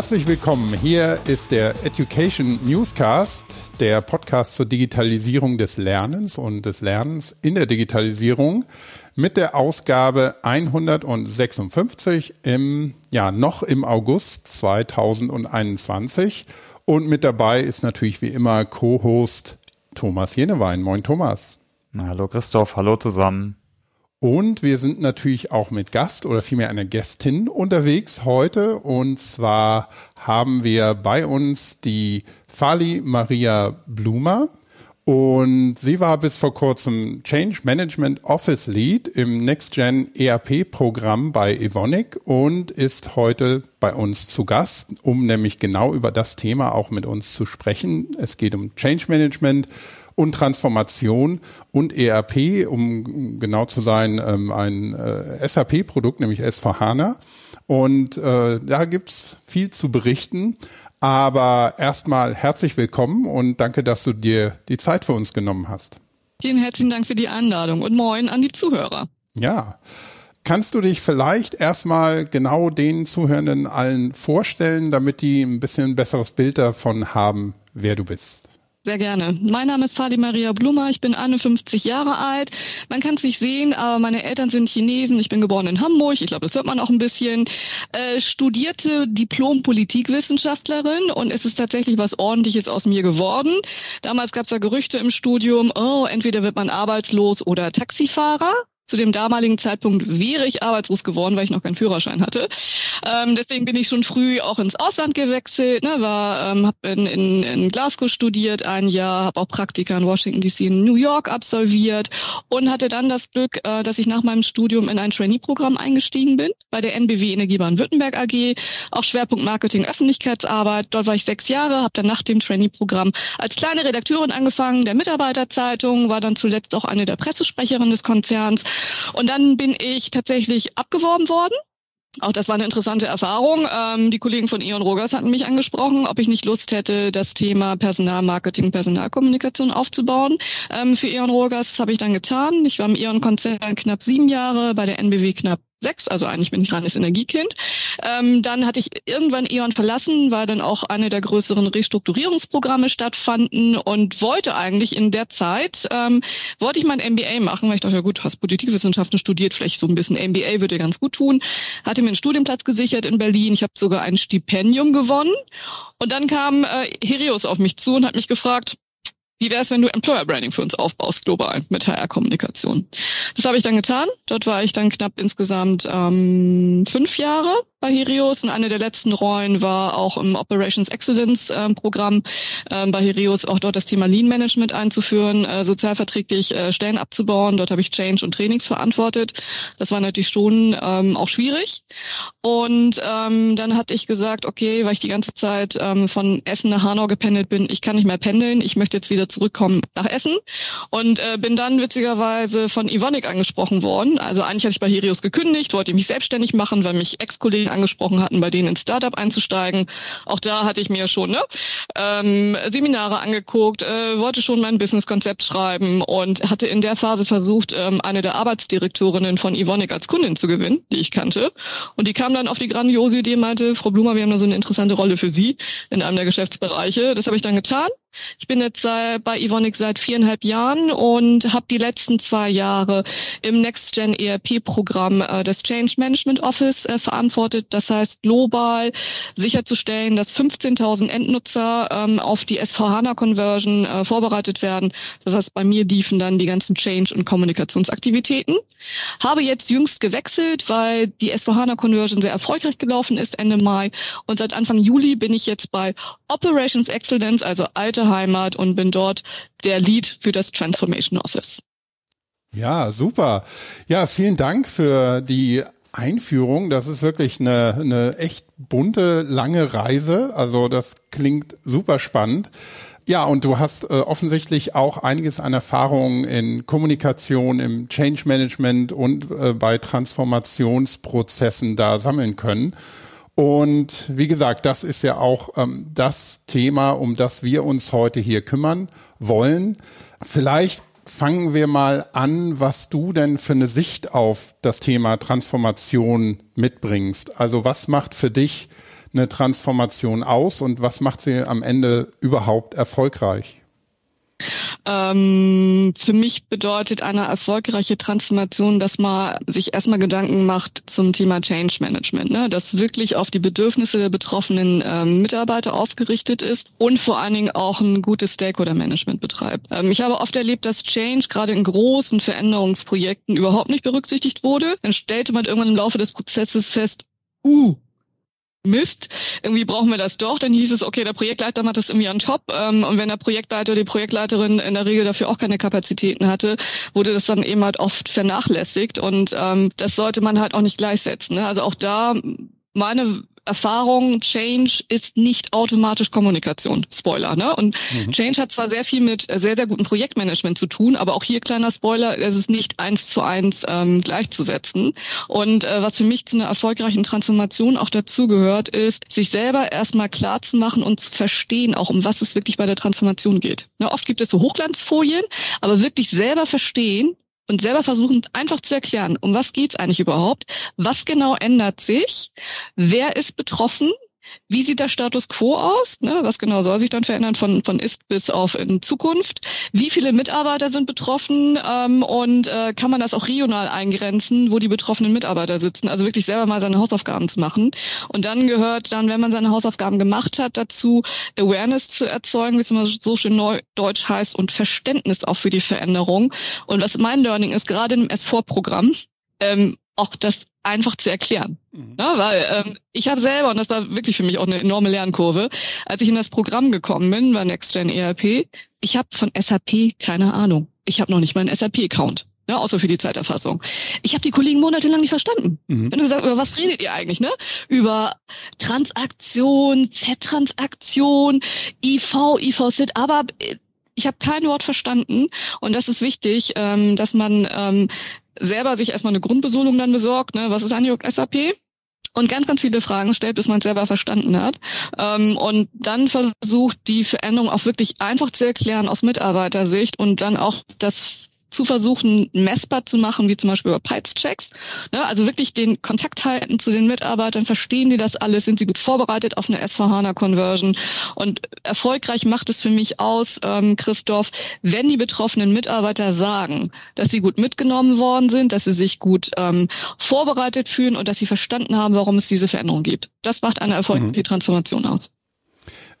Herzlich willkommen. Hier ist der Education Newscast, der Podcast zur Digitalisierung des Lernens und des Lernens in der Digitalisierung mit der Ausgabe 156 im, ja, noch im August 2021. Und mit dabei ist natürlich wie immer Co-Host Thomas Jenewein. Moin Thomas. Hallo Christoph, hallo zusammen. Und wir sind natürlich auch mit Gast oder vielmehr einer Gästin unterwegs heute. Und zwar haben wir bei uns die Fali Maria Blumer. Und sie war bis vor kurzem Change Management Office Lead im NextGen ERP Programm bei Evonik und ist heute bei uns zu Gast, um nämlich genau über das Thema auch mit uns zu sprechen. Es geht um Change Management und Transformation und ERP, um genau zu sein, ähm, ein äh, SAP-Produkt, nämlich S4HANA. Und äh, da gibt's viel zu berichten. Aber erstmal herzlich willkommen und danke, dass du dir die Zeit für uns genommen hast. Vielen herzlichen Dank für die Einladung und moin an die Zuhörer. Ja. Kannst du dich vielleicht erstmal genau den Zuhörenden allen vorstellen, damit die ein bisschen ein besseres Bild davon haben, wer du bist? Sehr gerne. Mein Name ist Fadi Maria Blumer. Ich bin 51 Jahre alt. Man kann es nicht sehen, aber meine Eltern sind Chinesen. Ich bin geboren in Hamburg. Ich glaube, das hört man auch ein bisschen. Äh, studierte Diplom-Politikwissenschaftlerin und es ist tatsächlich was Ordentliches aus mir geworden. Damals gab es ja Gerüchte im Studium, oh, entweder wird man arbeitslos oder Taxifahrer. Zu dem damaligen Zeitpunkt wäre ich arbeitslos geworden, weil ich noch keinen Führerschein hatte. Ähm, deswegen bin ich schon früh auch ins Ausland gewechselt, ne, war, ähm, habe in, in, in Glasgow studiert ein Jahr, habe auch Praktika in Washington DC in New York absolviert und hatte dann das Glück, äh, dass ich nach meinem Studium in ein Trainee-Programm eingestiegen bin bei der NBW Energiebahn Württemberg AG, auch Schwerpunkt Marketing Öffentlichkeitsarbeit. Dort war ich sechs Jahre, habe dann nach dem Trainee-Programm als kleine Redakteurin angefangen der Mitarbeiterzeitung, war dann zuletzt auch eine der Pressesprecherinnen des Konzerns und dann bin ich tatsächlich abgeworben worden auch das war eine interessante Erfahrung. Ähm, die Kollegen von Ion Rogers hatten mich angesprochen, ob ich nicht Lust hätte, das Thema Personalmarketing, Personalkommunikation aufzubauen. Ähm, für Ion Rogers habe ich dann getan. Ich war im Ion-Konzern knapp sieben Jahre, bei der NBW knapp sechs, also eigentlich bin ich reines Energiekind. Ähm, dann hatte ich irgendwann E.ON verlassen, weil dann auch eine der größeren Restrukturierungsprogramme stattfanden und wollte eigentlich in der Zeit, ähm, wollte ich mein MBA machen, weil ich dachte, ja gut, hast Politikwissenschaften studiert, vielleicht so ein bisschen MBA würde ganz gut tun. Hatte mir einen Studienplatz gesichert in Berlin, ich habe sogar ein Stipendium gewonnen und dann kam äh, Herios auf mich zu und hat mich gefragt, wie wäre es, wenn du Employer Branding für uns aufbaust, global mit HR-Kommunikation? Das habe ich dann getan. Dort war ich dann knapp insgesamt ähm, fünf Jahre bei Herios und eine der letzten Rollen war auch im Operations Excellence ähm, Programm ähm, bei Herios auch dort das Thema Lean Management einzuführen, äh, sozialverträglich äh, Stellen abzubauen. Dort habe ich Change und Trainings verantwortet. Das war natürlich schon ähm, auch schwierig. Und ähm, dann hatte ich gesagt, okay, weil ich die ganze Zeit ähm, von Essen nach Hanau gependelt bin, ich kann nicht mehr pendeln, ich möchte jetzt wieder zurückkommen nach Essen und äh, bin dann witzigerweise von Ivonik angesprochen worden. Also eigentlich hatte ich bei Herios gekündigt, wollte mich selbstständig machen, weil mich Ex-Kollegen angesprochen hatten, bei denen ins Startup einzusteigen. Auch da hatte ich mir schon ne, ähm, Seminare angeguckt, äh, wollte schon mein Businesskonzept schreiben und hatte in der Phase versucht, ähm, eine der Arbeitsdirektorinnen von Ivonik als Kundin zu gewinnen, die ich kannte. Und die kam dann auf die grandiose Idee, meinte, Frau Blumer, wir haben da so eine interessante Rolle für Sie in einem der Geschäftsbereiche. Das habe ich dann getan. Ich bin jetzt bei Ivonic seit viereinhalb Jahren und habe die letzten zwei Jahre im Next Gen ERP Programm äh, des Change Management Office äh, verantwortet. Das heißt, global sicherzustellen, dass 15.000 Endnutzer ähm, auf die S4HANA Conversion äh, vorbereitet werden. Das heißt, bei mir liefen dann die ganzen Change- und Kommunikationsaktivitäten. Habe jetzt jüngst gewechselt, weil die S4HANA Conversion sehr erfolgreich gelaufen ist Ende Mai und seit Anfang Juli bin ich jetzt bei Operations Excellence, also alte alte Heimat und bin dort der Lead für das Transformation Office. Ja, super. Ja, vielen Dank für die Einführung. Das ist wirklich eine, eine echt bunte, lange Reise. Also das klingt super spannend. Ja, und du hast äh, offensichtlich auch einiges an Erfahrung in Kommunikation, im Change Management und äh, bei Transformationsprozessen da sammeln können. Und wie gesagt, das ist ja auch ähm, das Thema, um das wir uns heute hier kümmern wollen. Vielleicht fangen wir mal an, was du denn für eine Sicht auf das Thema Transformation mitbringst. Also was macht für dich eine Transformation aus und was macht sie am Ende überhaupt erfolgreich? Ähm, für mich bedeutet eine erfolgreiche Transformation, dass man sich erstmal Gedanken macht zum Thema Change Management, ne? das wirklich auf die Bedürfnisse der betroffenen ähm, Mitarbeiter ausgerichtet ist und vor allen Dingen auch ein gutes Stakeholder Management betreibt. Ähm, ich habe oft erlebt, dass Change gerade in großen Veränderungsprojekten überhaupt nicht berücksichtigt wurde. Dann stellte man irgendwann im Laufe des Prozesses fest, uh, Mist, irgendwie brauchen wir das doch. Dann hieß es, okay, der Projektleiter macht das irgendwie an top. Ähm, und wenn der Projektleiter, die Projektleiterin in der Regel dafür auch keine Kapazitäten hatte, wurde das dann eben halt oft vernachlässigt. Und ähm, das sollte man halt auch nicht gleichsetzen. Ne? Also auch da meine Erfahrung, Change ist nicht automatisch Kommunikation. Spoiler, ne? Und mhm. Change hat zwar sehr viel mit sehr, sehr gutem Projektmanagement zu tun, aber auch hier kleiner Spoiler, es ist nicht eins zu eins ähm, gleichzusetzen. Und äh, was für mich zu einer erfolgreichen Transformation auch dazugehört, ist, sich selber erstmal klar zu machen und zu verstehen, auch um was es wirklich bei der Transformation geht. Ne, oft gibt es so Hochglanzfolien, aber wirklich selber verstehen, und selber versuchen einfach zu erklären, um was geht's eigentlich überhaupt, was genau ändert sich, wer ist betroffen, wie sieht der Status quo aus? Ne? Was genau soll sich dann verändern von, von ist bis auf in Zukunft? Wie viele Mitarbeiter sind betroffen? Ähm, und äh, kann man das auch regional eingrenzen, wo die betroffenen Mitarbeiter sitzen? Also wirklich selber mal seine Hausaufgaben zu machen. Und dann gehört dann, wenn man seine Hausaufgaben gemacht hat, dazu Awareness zu erzeugen, wie es immer so schön neudeutsch heißt, und Verständnis auch für die Veränderung. Und was mein Learning ist, gerade im S4-Programm, ähm, auch das einfach zu erklären. Mhm. Ja, weil ähm, ich habe selber, und das war wirklich für mich auch eine enorme Lernkurve, als ich in das Programm gekommen bin bei NextGen ERP, ich habe von SAP keine Ahnung. Ich habe noch nicht mal einen SAP-Account. Ne, außer für die Zeiterfassung. Ich habe die Kollegen monatelang nicht verstanden. Mhm. Wenn du gesagt, über was redet ihr eigentlich, ne? Über Transaktion, Z-Transaktion, IV, IV-Sit, aber äh, ich habe kein Wort verstanden und das ist wichtig, ähm, dass man ähm, selber sich erstmal eine Grundbesolung dann besorgt. Ne? Was ist eigentlich SAP? und ganz, ganz viele Fragen stellt, bis man es selber verstanden hat. Ähm, und dann versucht, die Veränderung auch wirklich einfach zu erklären aus Mitarbeitersicht und dann auch das zu versuchen, messbar zu machen, wie zum Beispiel über Peitschecks. Ne, also wirklich den Kontakt halten zu den Mitarbeitern, verstehen die das alles, sind sie gut vorbereitet auf eine S4HANA-Conversion. Und erfolgreich macht es für mich aus, ähm, Christoph, wenn die betroffenen Mitarbeiter sagen, dass sie gut mitgenommen worden sind, dass sie sich gut ähm, vorbereitet fühlen und dass sie verstanden haben, warum es diese Veränderung gibt. Das macht eine erfolgreiche mhm. Transformation aus.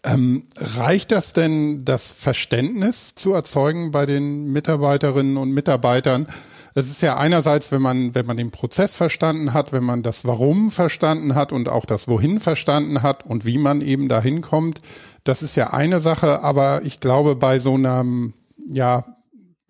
Ähm, reicht das denn, das Verständnis zu erzeugen bei den Mitarbeiterinnen und Mitarbeitern? Es ist ja einerseits, wenn man, wenn man den Prozess verstanden hat, wenn man das Warum verstanden hat und auch das Wohin verstanden hat und wie man eben dahin kommt, das ist ja eine Sache, aber ich glaube, bei so einem, ja,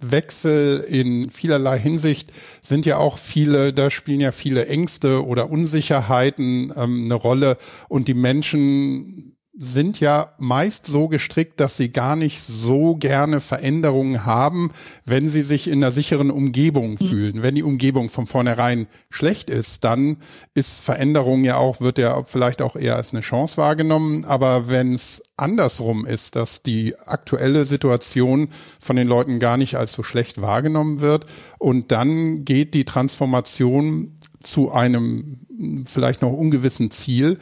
Wechsel in vielerlei Hinsicht sind ja auch viele, da spielen ja viele Ängste oder Unsicherheiten ähm, eine Rolle und die Menschen sind ja meist so gestrickt, dass sie gar nicht so gerne Veränderungen haben, wenn sie sich in einer sicheren Umgebung mhm. fühlen. Wenn die Umgebung von vornherein schlecht ist, dann ist Veränderung ja auch, wird ja vielleicht auch eher als eine Chance wahrgenommen. Aber wenn es andersrum ist, dass die aktuelle Situation von den Leuten gar nicht als so schlecht wahrgenommen wird und dann geht die Transformation zu einem vielleicht noch ungewissen Ziel,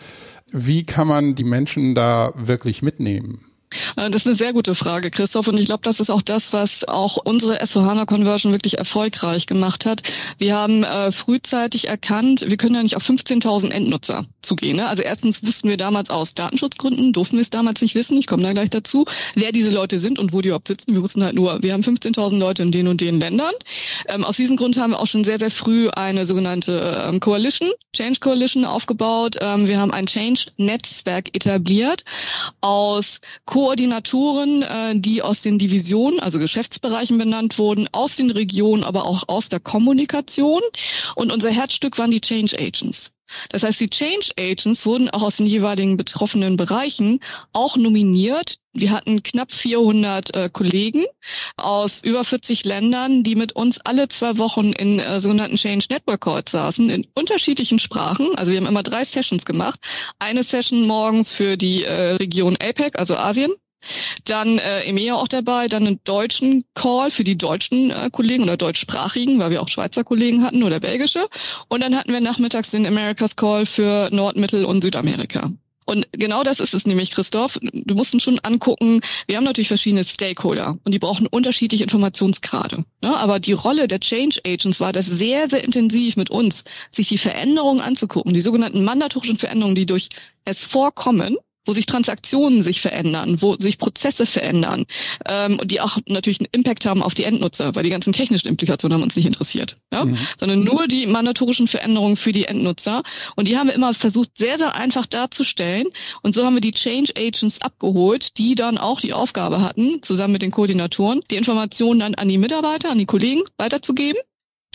wie kann man die Menschen da wirklich mitnehmen? Äh, das ist eine sehr gute Frage, Christoph. Und ich glaube, das ist auch das, was auch unsere S4HANA-Conversion wirklich erfolgreich gemacht hat. Wir haben äh, frühzeitig erkannt, wir können ja nicht auf 15.000 Endnutzer zugehen. Ne? Also erstens wussten wir damals aus Datenschutzgründen, durften wir es damals nicht wissen, ich komme da gleich dazu, wer diese Leute sind und wo die überhaupt sitzen. Wir wussten halt nur, wir haben 15.000 Leute in den und den Ländern. Ähm, aus diesem Grund haben wir auch schon sehr, sehr früh eine sogenannte ähm, Coalition, Change Coalition aufgebaut. Ähm, wir haben ein Change-Netzwerk etabliert aus Koordinatoren, äh, die aus den Divisionen, also Geschäftsbereichen benannt wurden, aus den Regionen, aber auch aus der Kommunikation. Und unser Herzstück waren die Change Agents. Das heißt, die Change Agents wurden auch aus den jeweiligen betroffenen Bereichen auch nominiert. Wir hatten knapp 400 äh, Kollegen aus über 40 Ländern, die mit uns alle zwei Wochen in äh, sogenannten Change Network Calls saßen, in unterschiedlichen Sprachen. Also wir haben immer drei Sessions gemacht. Eine Session morgens für die äh, Region APEC, also Asien. Dann äh, EMEA auch dabei, dann einen deutschen Call für die deutschen äh, Kollegen oder deutschsprachigen, weil wir auch Schweizer Kollegen hatten oder belgische. Und dann hatten wir nachmittags den Americas Call für Nord-, Mittel- und Südamerika. Und genau das ist es nämlich, Christoph. Du musst uns schon angucken, wir haben natürlich verschiedene Stakeholder und die brauchen unterschiedliche Informationsgrade. Ne? Aber die Rolle der Change Agents war das sehr, sehr intensiv mit uns, sich die Veränderungen anzugucken, die sogenannten mandatorischen Veränderungen, die durch es vorkommen wo sich Transaktionen sich verändern, wo sich Prozesse verändern ähm, und die auch natürlich einen Impact haben auf die Endnutzer, weil die ganzen technischen Implikationen haben uns nicht interessiert, ja? Mhm. sondern nur die mandatorischen Veränderungen für die Endnutzer. Und die haben wir immer versucht, sehr, sehr einfach darzustellen. Und so haben wir die Change Agents abgeholt, die dann auch die Aufgabe hatten, zusammen mit den Koordinatoren, die Informationen dann an die Mitarbeiter, an die Kollegen weiterzugeben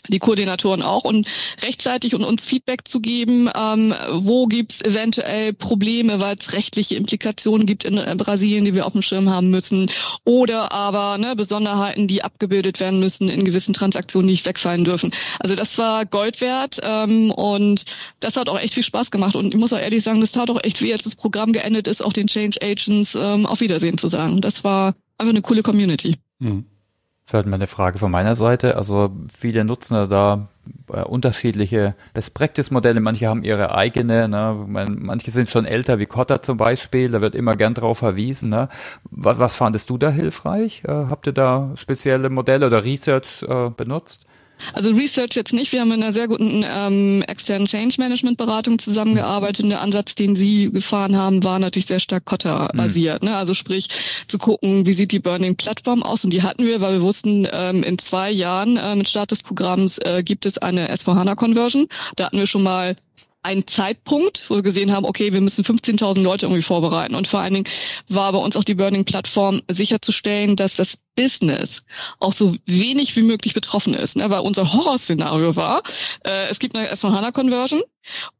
die Koordinatoren auch und rechtzeitig und uns Feedback zu geben, ähm, wo gibt's eventuell Probleme, weil es rechtliche Implikationen gibt in äh, Brasilien, die wir auf dem Schirm haben müssen, oder aber ne, Besonderheiten, die abgebildet werden müssen in gewissen Transaktionen, die nicht wegfallen dürfen. Also das war Gold wert ähm, und das hat auch echt viel Spaß gemacht und ich muss auch ehrlich sagen, das tat auch echt weh, als das Programm geendet ist, auch den Change Agents ähm, auf Wiedersehen zu sagen. Das war einfach eine coole Community. Mhm. Vielleicht mal eine Frage von meiner Seite. Also viele nutzen da äh, unterschiedliche Best Practice Modelle. Manche haben ihre eigene. Ne? Manche sind schon älter, wie Kotta zum Beispiel. Da wird immer gern drauf verwiesen. Ne? Was, was fandest du da hilfreich? Äh, habt ihr da spezielle Modelle oder Research äh, benutzt? Also Research jetzt nicht. Wir haben in einer sehr guten ähm, externen Change Management Beratung zusammengearbeitet. Und der Ansatz, den Sie gefahren haben, war natürlich sehr stark Kotter basiert. Mhm. Ne? Also sprich zu gucken, wie sieht die Burning Plattform aus? Und die hatten wir, weil wir wussten, ähm, in zwei Jahren äh, mit Start des Programms äh, gibt es eine S4HANA Conversion. Da hatten wir schon mal ein Zeitpunkt, wo wir gesehen haben, okay, wir müssen 15.000 Leute irgendwie vorbereiten. Und vor allen Dingen war bei uns auch die Burning-Plattform sicherzustellen, dass das Business auch so wenig wie möglich betroffen ist. Ne? Weil unser Horrorszenario war, äh, es gibt eine S4HANA-Conversion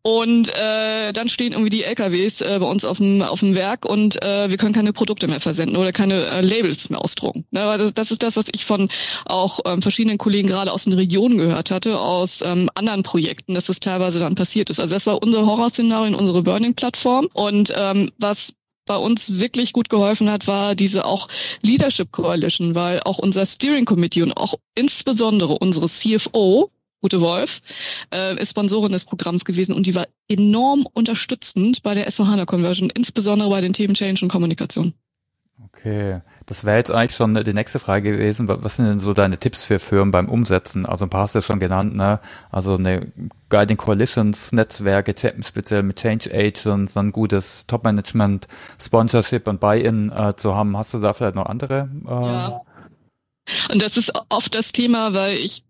und äh, dann stehen irgendwie die LKWs äh, bei uns auf dem, auf dem Werk und äh, wir können keine Produkte mehr versenden oder keine äh, Labels mehr ausdrucken. Ne? Weil das, das ist das, was ich von auch ähm, verschiedenen Kollegen gerade aus den Regionen gehört hatte, aus ähm, anderen Projekten, dass das teilweise dann passiert ist. Also das war unser Horrorszenario in unsere Burning-Plattform. Und ähm, was bei uns wirklich gut geholfen hat, war diese auch Leadership Coalition, weil auch unser Steering Committee und auch insbesondere unsere CFO, Ute Wolf, äh, ist Sponsorin des Programms gewesen und die war enorm unterstützend bei der S4HANA Conversion, insbesondere bei den Themen Change und Kommunikation. Okay, das wäre jetzt eigentlich schon die nächste Frage gewesen. Was sind denn so deine Tipps für Firmen beim Umsetzen? Also ein paar hast du schon genannt, ne? Also eine Guiding Coalitions, Netzwerke, speziell mit Change Agents, ein gutes Top-Management, Sponsorship und Buy-in äh, zu haben. Hast du da vielleicht noch andere? Äh ja. Und das ist oft das Thema, weil ich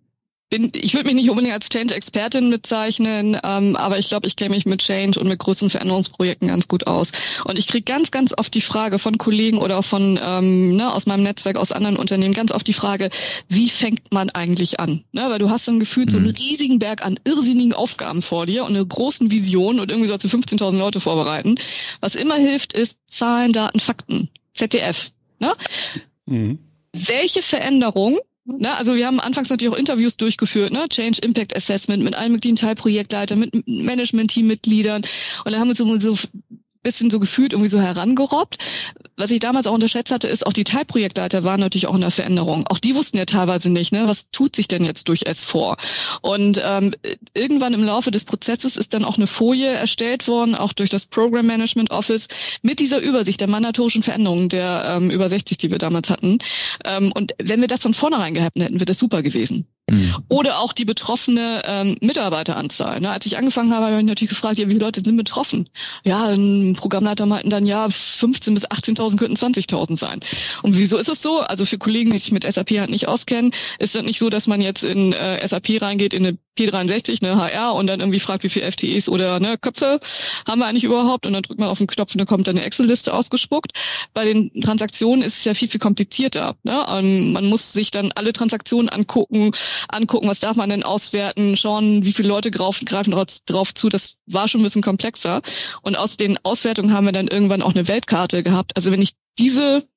bin, ich würde mich nicht unbedingt als Change-Expertin bezeichnen, ähm, aber ich glaube, ich kenne mich mit Change und mit großen Veränderungsprojekten ganz gut aus. Und ich kriege ganz, ganz oft die Frage von Kollegen oder von ähm, ne, aus meinem Netzwerk, aus anderen Unternehmen, ganz oft die Frage, wie fängt man eigentlich an? Ne, weil du hast dann gefühlt mhm. so einen mhm. riesigen Berg an irrsinnigen Aufgaben vor dir und eine großen Vision und irgendwie sollst du 15.000 Leute vorbereiten. Was immer hilft, ist Zahlen, Daten, Fakten. ZDF. Ne? Mhm. Welche Veränderung na, also wir haben anfangs natürlich auch Interviews durchgeführt, ne? Change Impact Assessment mit allen möglichen Teilprojektleitern, mit Management-Team-Mitgliedern. Und da haben wir so, so bisschen so gefühlt irgendwie so herangerobbt. Was ich damals auch unterschätzt hatte, ist auch die Teilprojektleiter waren natürlich auch in der Veränderung. Auch die wussten ja teilweise nicht, ne, was tut sich denn jetzt durch S4? Und ähm, irgendwann im Laufe des Prozesses ist dann auch eine Folie erstellt worden, auch durch das Program Management Office, mit dieser Übersicht der mandatorischen Veränderungen der ähm, über 60, die wir damals hatten. Ähm, und wenn wir das von vornherein gehabt hätten, wäre das super gewesen. Mhm. Oder auch die betroffene ähm, Mitarbeiteranzahl. Ne? Als ich angefangen habe, habe ich natürlich gefragt, ja, wie viele Leute sind betroffen? Ja, ein Programmleiter meinten dann, ja, 15.000 bis 18.000 könnten 20.000 sein. Und wieso ist es so? Also für Kollegen, die sich mit SAP halt nicht auskennen, ist das nicht so, dass man jetzt in äh, SAP reingeht, in eine P63, eine HR und dann irgendwie fragt, wie viele FTEs oder ne, Köpfe haben wir eigentlich überhaupt und dann drückt man auf den Knopf und dann kommt dann eine Excel-Liste ausgespuckt. Bei den Transaktionen ist es ja viel, viel komplizierter. Ne? Ähm, man muss sich dann alle Transaktionen angucken, angucken, was darf man denn auswerten, schauen, wie viele Leute greifen, greifen drauf zu. Das war schon ein bisschen komplexer. Und aus den Auswertungen haben wir dann irgendwann auch eine Weltkarte gehabt. Also wenn ich diese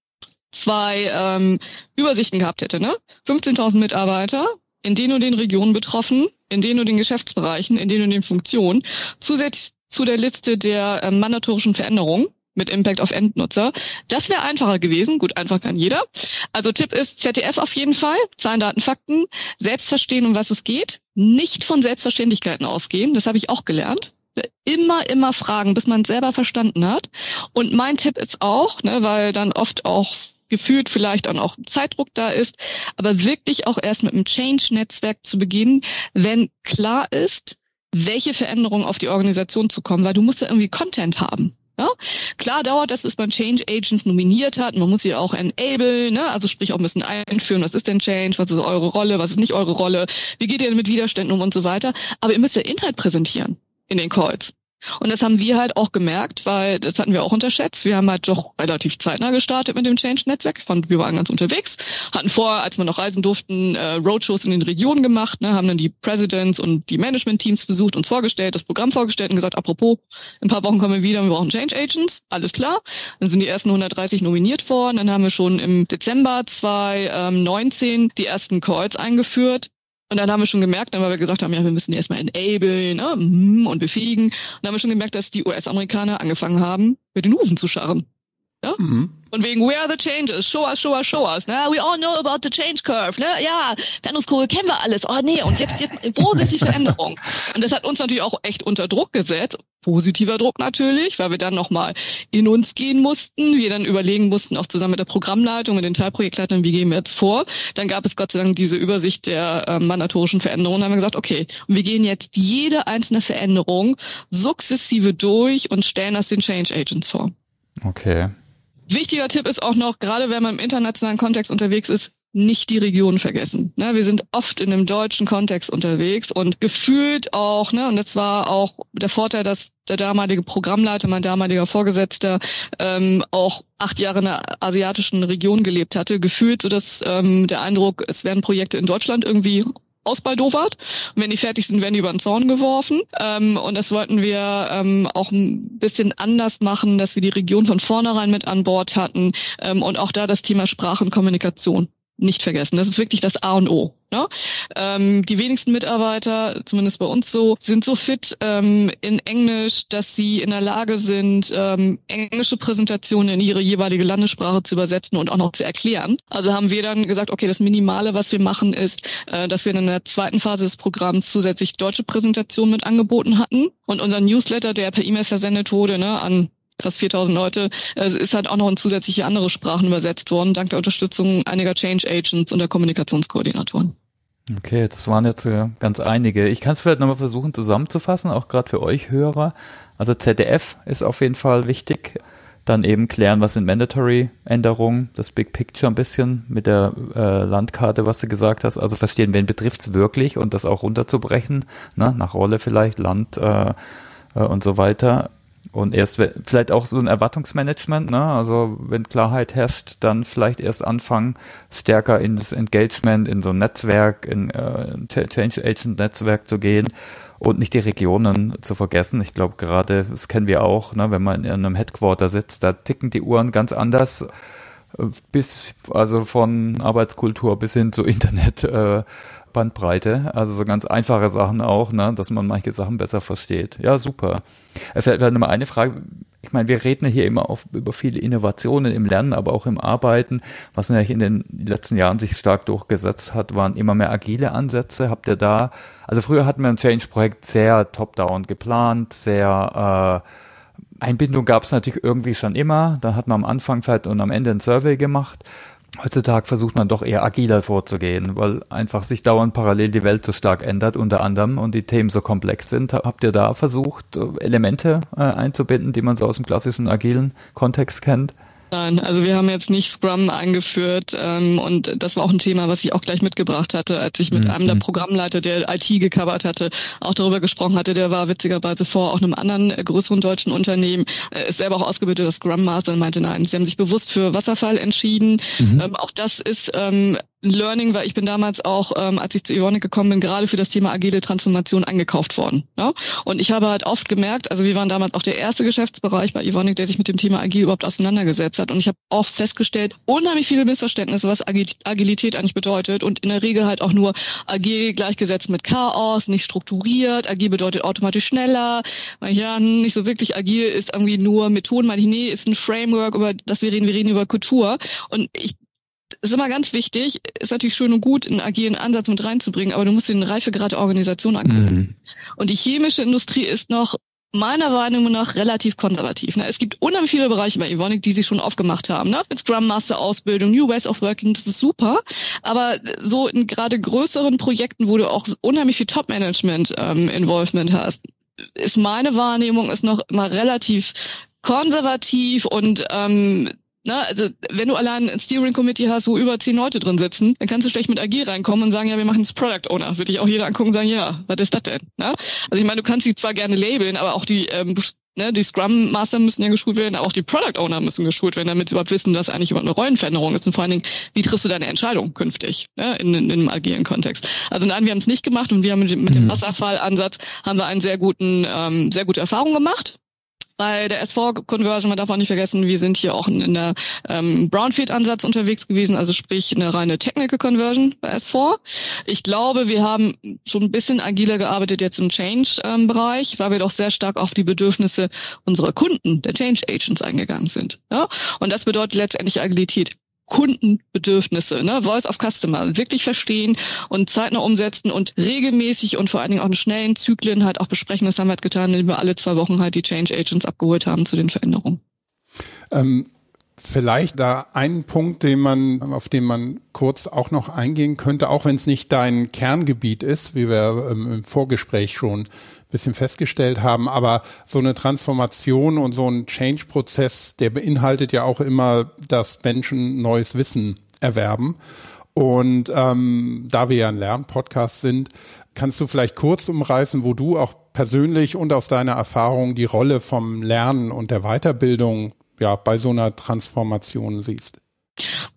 zwei ähm, Übersichten gehabt hätte, ne? 15.000 Mitarbeiter, in den und den Regionen betroffen, in den und den Geschäftsbereichen, in den und den Funktionen, zusätzlich zu der Liste der äh, mandatorischen Veränderungen mit Impact auf Endnutzer. Das wäre einfacher gewesen. Gut, einfach kann jeder. Also Tipp ist ZDF auf jeden Fall. Zahlen, Daten, Fakten. Selbst verstehen, um was es geht. Nicht von Selbstverständlichkeiten ausgehen. Das habe ich auch gelernt. Immer, immer fragen, bis man es selber verstanden hat. Und mein Tipp ist auch, ne, weil dann oft auch gefühlt vielleicht auch noch Zeitdruck da ist, aber wirklich auch erst mit einem Change-Netzwerk zu beginnen, wenn klar ist, welche Veränderungen auf die Organisation zu kommen, weil du musst ja irgendwie Content haben. Ja? Klar dauert das, bis man Change Agents nominiert hat. Man muss sie auch enable, ne? also sprich auch ein bisschen einführen, was ist denn Change, was ist eure Rolle, was ist nicht eure Rolle, wie geht ihr denn mit Widerständen um und so weiter. Aber ihr müsst ja Inhalt präsentieren in den Calls. Und das haben wir halt auch gemerkt, weil das hatten wir auch unterschätzt. Wir haben halt doch relativ zeitnah gestartet mit dem Change-Netzwerk. Wir waren ganz unterwegs, hatten vorher, als wir noch reisen durften, äh, Roadshows in den Regionen gemacht, ne, haben dann die Presidents und die Management-Teams besucht, uns vorgestellt, das Programm vorgestellt und gesagt, apropos, in ein paar Wochen kommen wir wieder, wir brauchen Change-Agents, alles klar. Dann sind die ersten 130 nominiert worden, dann haben wir schon im Dezember 2019 die ersten Calls eingeführt und dann haben wir schon gemerkt, dann weil wir gesagt haben, ja, wir müssen die erstmal enablen ne, mhm, und befähigen. Und dann haben wir schon gemerkt, dass die US-Amerikaner angefangen haben, mit den Hufen zu scharren. Ja? Mhm. Und wegen We are the changes, show us, show us, show us. Ne? We all know about the change curve. Ne? Ja, Veränderungskurve kennen wir alles. Oh nee, und jetzt, jetzt, wo sind die Veränderungen? Und das hat uns natürlich auch echt unter Druck gesetzt positiver Druck natürlich, weil wir dann nochmal in uns gehen mussten, wir dann überlegen mussten, auch zusammen mit der Programmleitung, mit den Teilprojektleitern, wie gehen wir jetzt vor. Dann gab es Gott sei Dank diese Übersicht der äh, mandatorischen Veränderungen. Dann haben wir gesagt, okay, wir gehen jetzt jede einzelne Veränderung sukzessive durch und stellen das den Change Agents vor. Okay. Wichtiger Tipp ist auch noch, gerade wenn man im internationalen Kontext unterwegs ist, nicht die Region vergessen. Ne, wir sind oft in einem deutschen Kontext unterwegs und gefühlt auch, ne, und das war auch der Vorteil, dass der damalige Programmleiter, mein damaliger Vorgesetzter, ähm, auch acht Jahre in der asiatischen Region gelebt hatte, gefühlt so dass ähm, der Eindruck, es werden Projekte in Deutschland irgendwie ausbaldowert. Und wenn die fertig sind, werden die über den Zaun geworfen. Ähm, und das wollten wir ähm, auch ein bisschen anders machen, dass wir die Region von vornherein mit an Bord hatten ähm, und auch da das Thema Sprache und Kommunikation nicht vergessen. Das ist wirklich das A und O. Ne? Ähm, die wenigsten Mitarbeiter, zumindest bei uns so, sind so fit ähm, in Englisch, dass sie in der Lage sind, ähm, englische Präsentationen in ihre jeweilige Landessprache zu übersetzen und auch noch zu erklären. Also haben wir dann gesagt, okay, das Minimale, was wir machen, ist, äh, dass wir in der zweiten Phase des Programms zusätzlich deutsche Präsentationen mit angeboten hatten und unser Newsletter, der per E-Mail versendet wurde, ne, an fast 4000 Leute. Es ist halt auch noch in zusätzliche andere Sprachen übersetzt worden, dank der Unterstützung einiger Change Agents und der Kommunikationskoordinatoren. Okay, das waren jetzt äh, ganz einige. Ich kann es vielleicht nochmal versuchen zusammenzufassen, auch gerade für euch Hörer. Also ZDF ist auf jeden Fall wichtig. Dann eben klären, was sind Mandatory-Änderungen, das Big Picture ein bisschen mit der äh, Landkarte, was du gesagt hast. Also verstehen, wen betrifft's wirklich und das auch runterzubrechen, ne? nach Rolle vielleicht, Land äh, äh, und so weiter. Und erst vielleicht auch so ein Erwartungsmanagement, ne? Also wenn Klarheit herrscht, dann vielleicht erst anfangen, stärker in das Engagement, in so ein Netzwerk, in äh, Change Agent Netzwerk zu gehen und nicht die Regionen zu vergessen. Ich glaube gerade, das kennen wir auch, ne, wenn man in einem Headquarter sitzt, da ticken die Uhren ganz anders äh, bis also von Arbeitskultur bis hin zu Internet äh, Bandbreite, also so ganz einfache Sachen auch, ne, dass man manche Sachen besser versteht. Ja, super. Vielleicht nochmal eine Frage. Ich meine, wir reden hier immer auf, über viele Innovationen im Lernen, aber auch im Arbeiten. Was natürlich in den letzten Jahren sich stark durchgesetzt hat, waren immer mehr agile Ansätze. Habt ihr da, also früher hatten wir ein Change-Projekt sehr top-down geplant, sehr äh, Einbindung gab es natürlich irgendwie schon immer. Da hat man am Anfang vielleicht und am Ende ein Survey gemacht. Heutzutage versucht man doch eher agiler vorzugehen, weil einfach sich dauernd parallel die Welt so stark ändert unter anderem und die Themen so komplex sind. Habt ihr da versucht, Elemente äh, einzubinden, die man so aus dem klassischen agilen Kontext kennt? Nein, also wir haben jetzt nicht Scrum eingeführt ähm, und das war auch ein Thema, was ich auch gleich mitgebracht hatte, als ich mit mhm. einem der Programmleiter, der IT gecovert hatte, auch darüber gesprochen hatte. Der war witzigerweise vor auch einem anderen äh, größeren deutschen Unternehmen, äh, ist selber auch ausgebildeter Scrum Master und meinte, nein, sie haben sich bewusst für Wasserfall entschieden. Mhm. Ähm, auch das ist ähm, Learning, weil ich bin damals auch, ähm, als ich zu Ivonic gekommen bin, gerade für das Thema agile Transformation angekauft worden. Ja? Und ich habe halt oft gemerkt, also wir waren damals auch der erste Geschäftsbereich bei Ivonic, der sich mit dem Thema agil überhaupt auseinandergesetzt hat. Und ich habe oft festgestellt, unheimlich viele Missverständnisse, was Agilität eigentlich bedeutet. Und in der Regel halt auch nur agil gleichgesetzt mit Chaos, nicht strukturiert. Agil bedeutet automatisch schneller. Weil ja, nicht so wirklich agil ist irgendwie nur Methoden. Meine ich, nee, ist ein Framework, über das wir reden. Wir reden über Kultur. Und ich ist immer ganz wichtig, ist natürlich schön und gut, einen agilen Ansatz mit reinzubringen, aber du musst dir eine Reifegrad der Organisation angucken. Mhm. Und die chemische Industrie ist noch meiner Wahrnehmung nach relativ konservativ. Ne? Es gibt unheimlich viele Bereiche bei Evonik, die sich schon aufgemacht haben. Ne? Mit Scrum Master Ausbildung, New Ways of Working, das ist super. Aber so in gerade größeren Projekten, wo du auch unheimlich viel Top-Management ähm, Involvement hast, ist meine Wahrnehmung ist noch immer relativ konservativ und ähm, na, also wenn du allein ein Steering Committee hast, wo über zehn Leute drin sitzen, dann kannst du schlecht mit Agil reinkommen und sagen, ja, wir machen das Product Owner. Würde ich auch jeder angucken und sagen, ja, was ist das denn? Na? Also ich meine, du kannst sie zwar gerne labeln, aber auch die ähm, ne, die Scrum Master müssen ja geschult werden, aber auch die Product Owner müssen geschult werden, damit sie überhaupt wissen, dass eigentlich überhaupt eine Rollenveränderung ist und vor allen Dingen, wie triffst du deine Entscheidung künftig ne, in, in, in einem agilen Kontext. Also nein, wir haben es nicht gemacht und wir haben mit, mit dem mhm. Wasserfallansatz haben wir einen sehr guten, ähm, sehr gute Erfahrung gemacht bei der S4-Conversion, man darf auch nicht vergessen, wir sind hier auch in, der ähm, Brownfield-Ansatz unterwegs gewesen, also sprich eine reine Technical Conversion bei S4. Ich glaube, wir haben schon ein bisschen agiler gearbeitet jetzt im Change-Bereich, weil wir doch sehr stark auf die Bedürfnisse unserer Kunden, der Change Agents, eingegangen sind. Ja? Und das bedeutet letztendlich Agilität. Kundenbedürfnisse, ne, Voice of Customer, wirklich verstehen und zeitnah umsetzen und regelmäßig und vor allen Dingen auch in schnellen Zyklen halt auch besprechen. Das haben wir halt getan, indem wir alle zwei Wochen halt die Change Agents abgeholt haben zu den Veränderungen. Ähm, vielleicht da einen Punkt, den man, auf den man kurz auch noch eingehen könnte, auch wenn es nicht dein Kerngebiet ist, wie wir ähm, im Vorgespräch schon bisschen festgestellt haben. Aber so eine Transformation und so ein Change-Prozess, der beinhaltet ja auch immer, dass Menschen neues Wissen erwerben. Und ähm, da wir ja ein Lernpodcast sind, kannst du vielleicht kurz umreißen, wo du auch persönlich und aus deiner Erfahrung die Rolle vom Lernen und der Weiterbildung ja bei so einer Transformation siehst?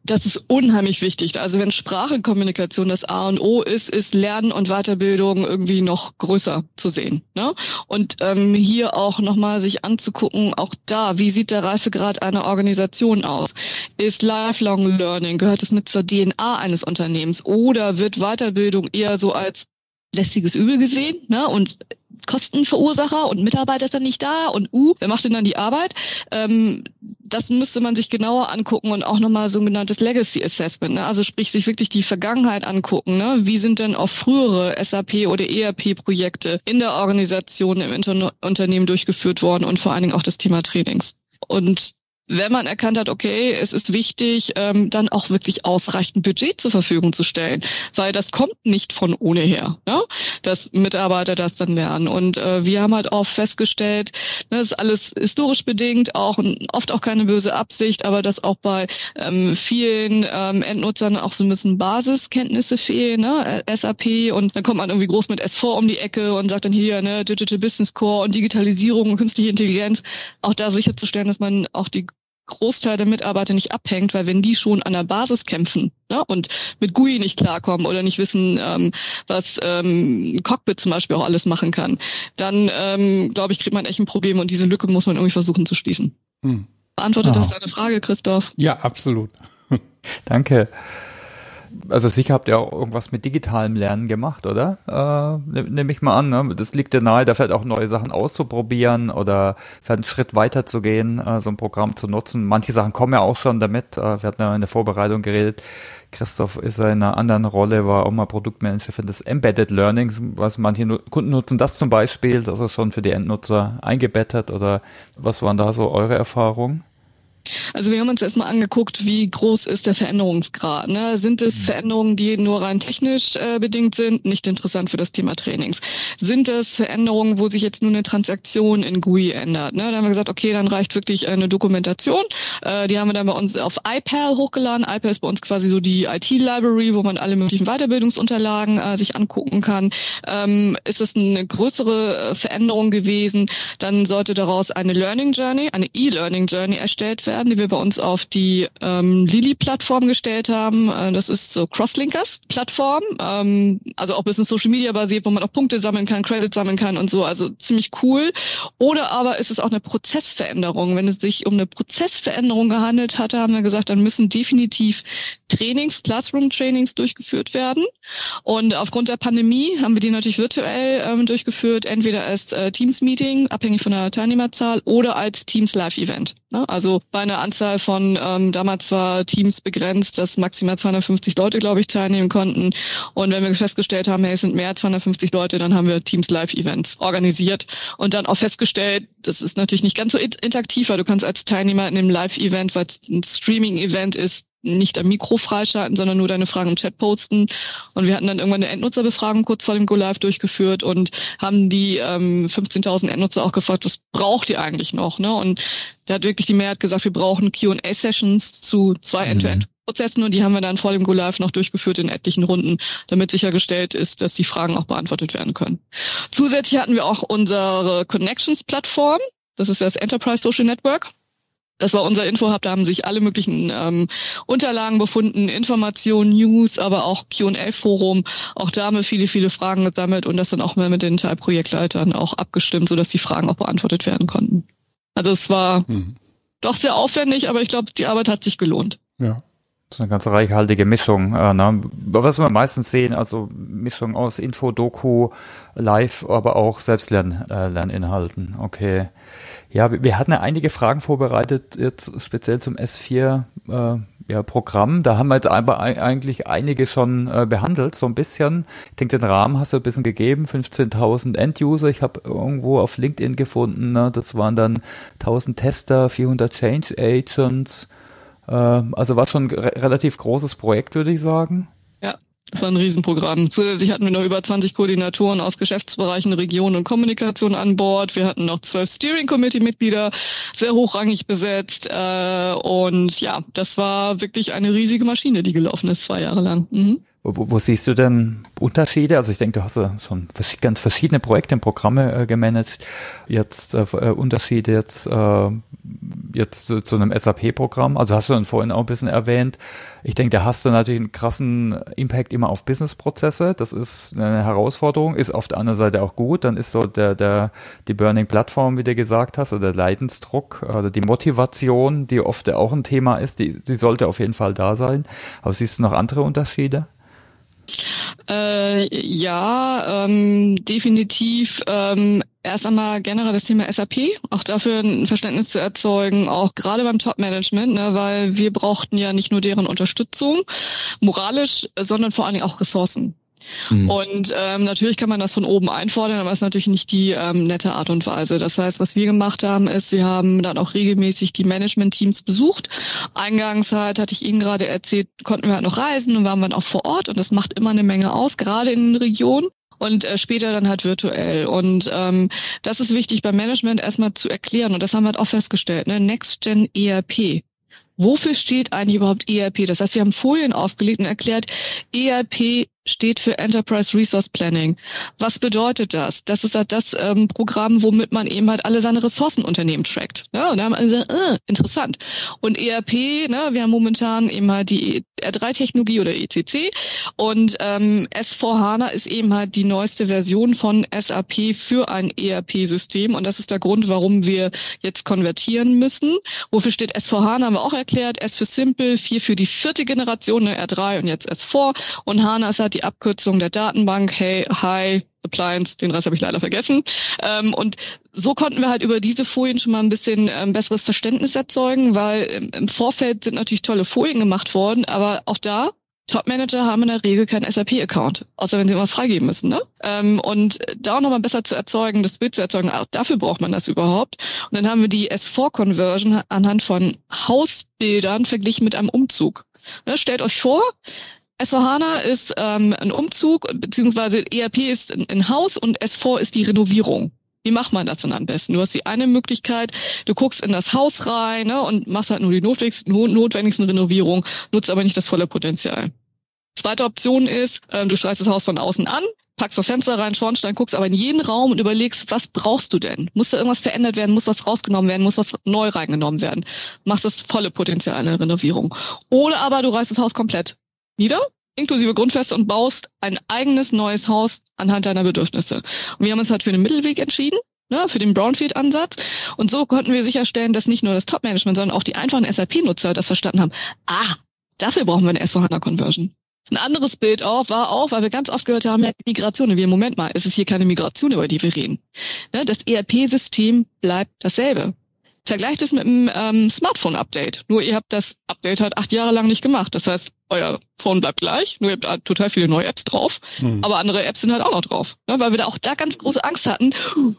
Das ist unheimlich wichtig. Also wenn Sprachenkommunikation das A und O ist, ist Lernen und Weiterbildung irgendwie noch größer zu sehen. Ne? Und ähm, hier auch nochmal sich anzugucken, auch da, wie sieht der Reifegrad einer Organisation aus? Ist Lifelong Learning, gehört es mit zur DNA eines Unternehmens oder wird Weiterbildung eher so als lästiges Übel gesehen ne? und Kostenverursacher und Mitarbeiter ist dann nicht da und uh, wer macht denn dann die Arbeit? Ähm, das müsste man sich genauer angucken und auch nochmal sogenanntes Legacy Assessment, ne? also sprich sich wirklich die Vergangenheit angucken. Ne? Wie sind denn auch frühere SAP oder ERP-Projekte in der Organisation, im Inter Unternehmen durchgeführt worden und vor allen Dingen auch das Thema Trainings. Und wenn man erkannt hat, okay, es ist wichtig, ähm, dann auch wirklich ausreichend Budget zur Verfügung zu stellen, weil das kommt nicht von ohne her, ne? dass Mitarbeiter das dann lernen. Und äh, wir haben halt auch festgestellt, ne, das ist alles historisch bedingt, auch oft auch keine böse Absicht, aber dass auch bei ähm, vielen ähm, Endnutzern auch so ein bisschen Basiskenntnisse fehlen, ne? SAP und dann kommt man irgendwie groß mit S4 um die Ecke und sagt dann hier, ne, Digital Business Core und Digitalisierung und künstliche Intelligenz, auch da sicherzustellen, dass man auch die Großteil der Mitarbeiter nicht abhängt, weil wenn die schon an der Basis kämpfen ne, und mit GUI nicht klarkommen oder nicht wissen, ähm, was ähm, Cockpit zum Beispiel auch alles machen kann, dann ähm, glaube ich, kriegt man echt ein Problem und diese Lücke muss man irgendwie versuchen zu schließen. Hm. Beantwortet oh. das deine Frage, Christoph? Ja, absolut. Danke also sicher habt ihr auch irgendwas mit digitalem Lernen gemacht, oder? Äh, Nehme nehm ich mal an. Ne? Das liegt dir nahe, da vielleicht auch neue Sachen auszuprobieren oder vielleicht einen Schritt weiter zu gehen, äh, so ein Programm zu nutzen. Manche Sachen kommen ja auch schon damit. Äh, wir hatten ja in der Vorbereitung geredet. Christoph ist in einer anderen Rolle, war auch mal Produktmanager für das Embedded Learning, was manche Kunden nutzen das zum Beispiel, das ist schon für die Endnutzer eingebettet oder was waren da so eure Erfahrungen? Also wir haben uns erstmal angeguckt, wie groß ist der Veränderungsgrad. Ne? Sind es mhm. Veränderungen, die nur rein technisch äh, bedingt sind, nicht interessant für das Thema Trainings? Sind es Veränderungen, wo sich jetzt nur eine Transaktion in GUI ändert? Ne? Da haben wir gesagt, okay, dann reicht wirklich eine Dokumentation. Äh, die haben wir dann bei uns auf iPal hochgeladen. iPal ist bei uns quasi so die IT-Library, wo man alle möglichen Weiterbildungsunterlagen äh, sich angucken kann. Ähm, ist es eine größere äh, Veränderung gewesen, dann sollte daraus eine Learning Journey, eine E-Learning Journey erstellt werden werden, die wir bei uns auf die ähm, Lili-Plattform gestellt haben. Äh, das ist so Crosslinkers-Plattform, ähm, also auch ein bisschen Social Media basiert, wo man auch Punkte sammeln kann, Credits sammeln kann und so. Also ziemlich cool. Oder aber ist es auch eine Prozessveränderung. Wenn es sich um eine Prozessveränderung gehandelt hatte, haben wir gesagt, dann müssen definitiv Trainings, Classroom-Trainings durchgeführt werden. Und aufgrund der Pandemie haben wir die natürlich virtuell ähm, durchgeführt, entweder als äh, Teams-Meeting, abhängig von der Teilnehmerzahl, oder als Teams-Live-Event. Ne? Also bei einer Anzahl von, ähm, damals war Teams begrenzt, dass maximal 250 Leute, glaube ich, teilnehmen konnten. Und wenn wir festgestellt haben, hey, es sind mehr als 250 Leute, dann haben wir Teams Live-Events organisiert und dann auch festgestellt, das ist natürlich nicht ganz so interaktiv, weil du kannst als Teilnehmer in dem Live-Event, weil es ein Streaming-Event ist, nicht am Mikro freischalten, sondern nur deine Fragen im Chat posten. Und wir hatten dann irgendwann eine Endnutzerbefragung kurz vor dem Go Live durchgeführt und haben die ähm, 15.000 Endnutzer auch gefragt, was braucht ihr eigentlich noch? Ne? Und da hat wirklich die Mehrheit gesagt, wir brauchen Q&A-Sessions zu zwei mhm. End-to-End. Prozessen und die haben wir dann vor dem Go Live noch durchgeführt in etlichen Runden, damit sichergestellt ist, dass die Fragen auch beantwortet werden können. Zusätzlich hatten wir auch unsere Connections-Plattform. Das ist das Enterprise Social Network. Das war unser Info-Hub, da haben sich alle möglichen ähm, Unterlagen befunden, Informationen, News, aber auch Q&A-Forum. Auch da haben wir viele, viele Fragen gesammelt und das dann auch mal mit den Teilprojektleitern auch abgestimmt, sodass die Fragen auch beantwortet werden konnten. Also es war mhm. doch sehr aufwendig, aber ich glaube, die Arbeit hat sich gelohnt. Ja. Das ist eine ganz reichhaltige Mischung. Äh, ne? Was wir meistens sehen, also Mischung aus Info, Doku, Live, aber auch Selbstlerninhalten. Äh, okay. Ja, wir hatten ja einige Fragen vorbereitet, jetzt speziell zum S4 äh, ja, Programm. Da haben wir jetzt aber eigentlich einige schon äh, behandelt, so ein bisschen. Ich denke, den Rahmen hast du ein bisschen gegeben, 15.000 End-User. Ich habe irgendwo auf LinkedIn gefunden, ne? das waren dann 1.000 Tester, 400 Change Agents. Äh, also war schon ein relativ großes Projekt, würde ich sagen. Ja, das war ein Riesenprogramm. Zusätzlich hatten wir noch über 20 Koordinatoren aus Geschäftsbereichen, Region und Kommunikation an Bord. Wir hatten noch zwölf Steering Committee-Mitglieder, sehr hochrangig besetzt. Äh, und ja, das war wirklich eine riesige Maschine, die gelaufen ist, zwei Jahre lang. Mhm. Wo, wo siehst du denn Unterschiede? Also ich denke, du hast ja schon ganz verschiedene Projekte und Programme äh, gemanagt. Jetzt äh, äh Unterschiede jetzt äh, jetzt zu, zu einem SAP-Programm. Also hast du dann vorhin auch ein bisschen erwähnt. Ich denke, da hast du natürlich einen krassen Impact immer auf Business-Prozesse. Das ist eine Herausforderung, ist auf der anderen Seite auch gut. Dann ist so der der die Burning Plattform, wie du gesagt hast, oder der Leidensdruck oder die Motivation, die oft auch ein Thema ist, die, die sollte auf jeden Fall da sein. Aber siehst du noch andere Unterschiede? Äh, ja, ähm, definitiv. Ähm, erst einmal generell das Thema SAP, auch dafür ein Verständnis zu erzeugen, auch gerade beim Top-Management, ne, weil wir brauchten ja nicht nur deren Unterstützung moralisch, sondern vor allen Dingen auch Ressourcen. Mhm. Und ähm, natürlich kann man das von oben einfordern, aber es ist natürlich nicht die ähm, nette Art und Weise. Das heißt, was wir gemacht haben, ist, wir haben dann auch regelmäßig die Management-Teams besucht. Eingangs halt, hatte ich Ihnen gerade erzählt, konnten wir halt noch reisen und waren dann auch vor Ort und das macht immer eine Menge aus, gerade in den Regionen und äh, später dann halt virtuell. Und ähm, das ist wichtig beim Management erstmal zu erklären und das haben wir halt auch festgestellt. Ne? Next Gen ERP. Wofür steht eigentlich überhaupt ERP? Das heißt, wir haben Folien aufgelegt und erklärt, ERP steht für Enterprise Resource Planning. Was bedeutet das? Das ist halt das ähm, Programm, womit man eben halt alle seine Ressourcenunternehmen trackt. Ja, und da haben wir gesagt, äh, interessant. Und ERP, ne, wir haben momentan eben halt die R3-Technologie oder ECC und ähm, S4HANA ist eben halt die neueste Version von SAP für ein ERP-System und das ist der Grund, warum wir jetzt konvertieren müssen. Wofür steht S4HANA, haben wir auch erklärt. S für Simple, 4 für die vierte Generation, ne, R3 und jetzt S4 und HANA ist halt die die Abkürzung der Datenbank, hey, hi, Appliance, den Rest habe ich leider vergessen. Ähm, und so konnten wir halt über diese Folien schon mal ein bisschen ähm, besseres Verständnis erzeugen, weil im, im Vorfeld sind natürlich tolle Folien gemacht worden, aber auch da Top-Manager haben in der Regel keinen SAP-Account, außer wenn sie was freigeben müssen. Ne? Ähm, und da auch nochmal besser zu erzeugen, das Bild zu erzeugen, auch dafür braucht man das überhaupt. Und dann haben wir die S4-Conversion anhand von Hausbildern verglichen mit einem Umzug. Ne, stellt euch vor, S4HANA ist ähm, ein Umzug, beziehungsweise ERP ist ein, Haus und S4 ist die Renovierung. Wie macht man das denn am besten? Du hast die eine Möglichkeit, du guckst in das Haus rein ne, und machst halt nur die notwendigsten, notwendigsten Renovierungen, nutzt aber nicht das volle Potenzial. Zweite Option ist, äh, du streichst das Haus von außen an, packst das Fenster rein, Schornstein, guckst aber in jeden Raum und überlegst, was brauchst du denn? Muss da irgendwas verändert werden? Muss was rausgenommen werden? Muss was neu reingenommen werden? Machst das volle Potenzial in der Renovierung. Oder aber du reißt das Haus komplett nieder, inklusive Grundfeste und baust ein eigenes neues Haus anhand deiner Bedürfnisse. Und wir haben uns halt für den Mittelweg entschieden. Ne, für den Brownfield-Ansatz. Und so konnten wir sicherstellen, dass nicht nur das Top-Management, sondern auch die einfachen SAP-Nutzer das verstanden haben. Ah, dafür brauchen wir eine S4HANA-Conversion. Ein anderes Bild auch war auch, weil wir ganz oft gehört haben, ja, Migration. Und wir, Moment mal, es ist hier keine Migration, über die wir reden. Ne, das ERP-System bleibt dasselbe. Vergleicht es mit einem ähm, Smartphone-Update. Nur ihr habt das Update halt acht Jahre lang nicht gemacht. Das heißt, euer Phone bleibt gleich, nur ihr habt halt total viele neue Apps drauf, hm. aber andere Apps sind halt auch noch drauf. Ne? Weil wir da auch da ganz große Angst hatten,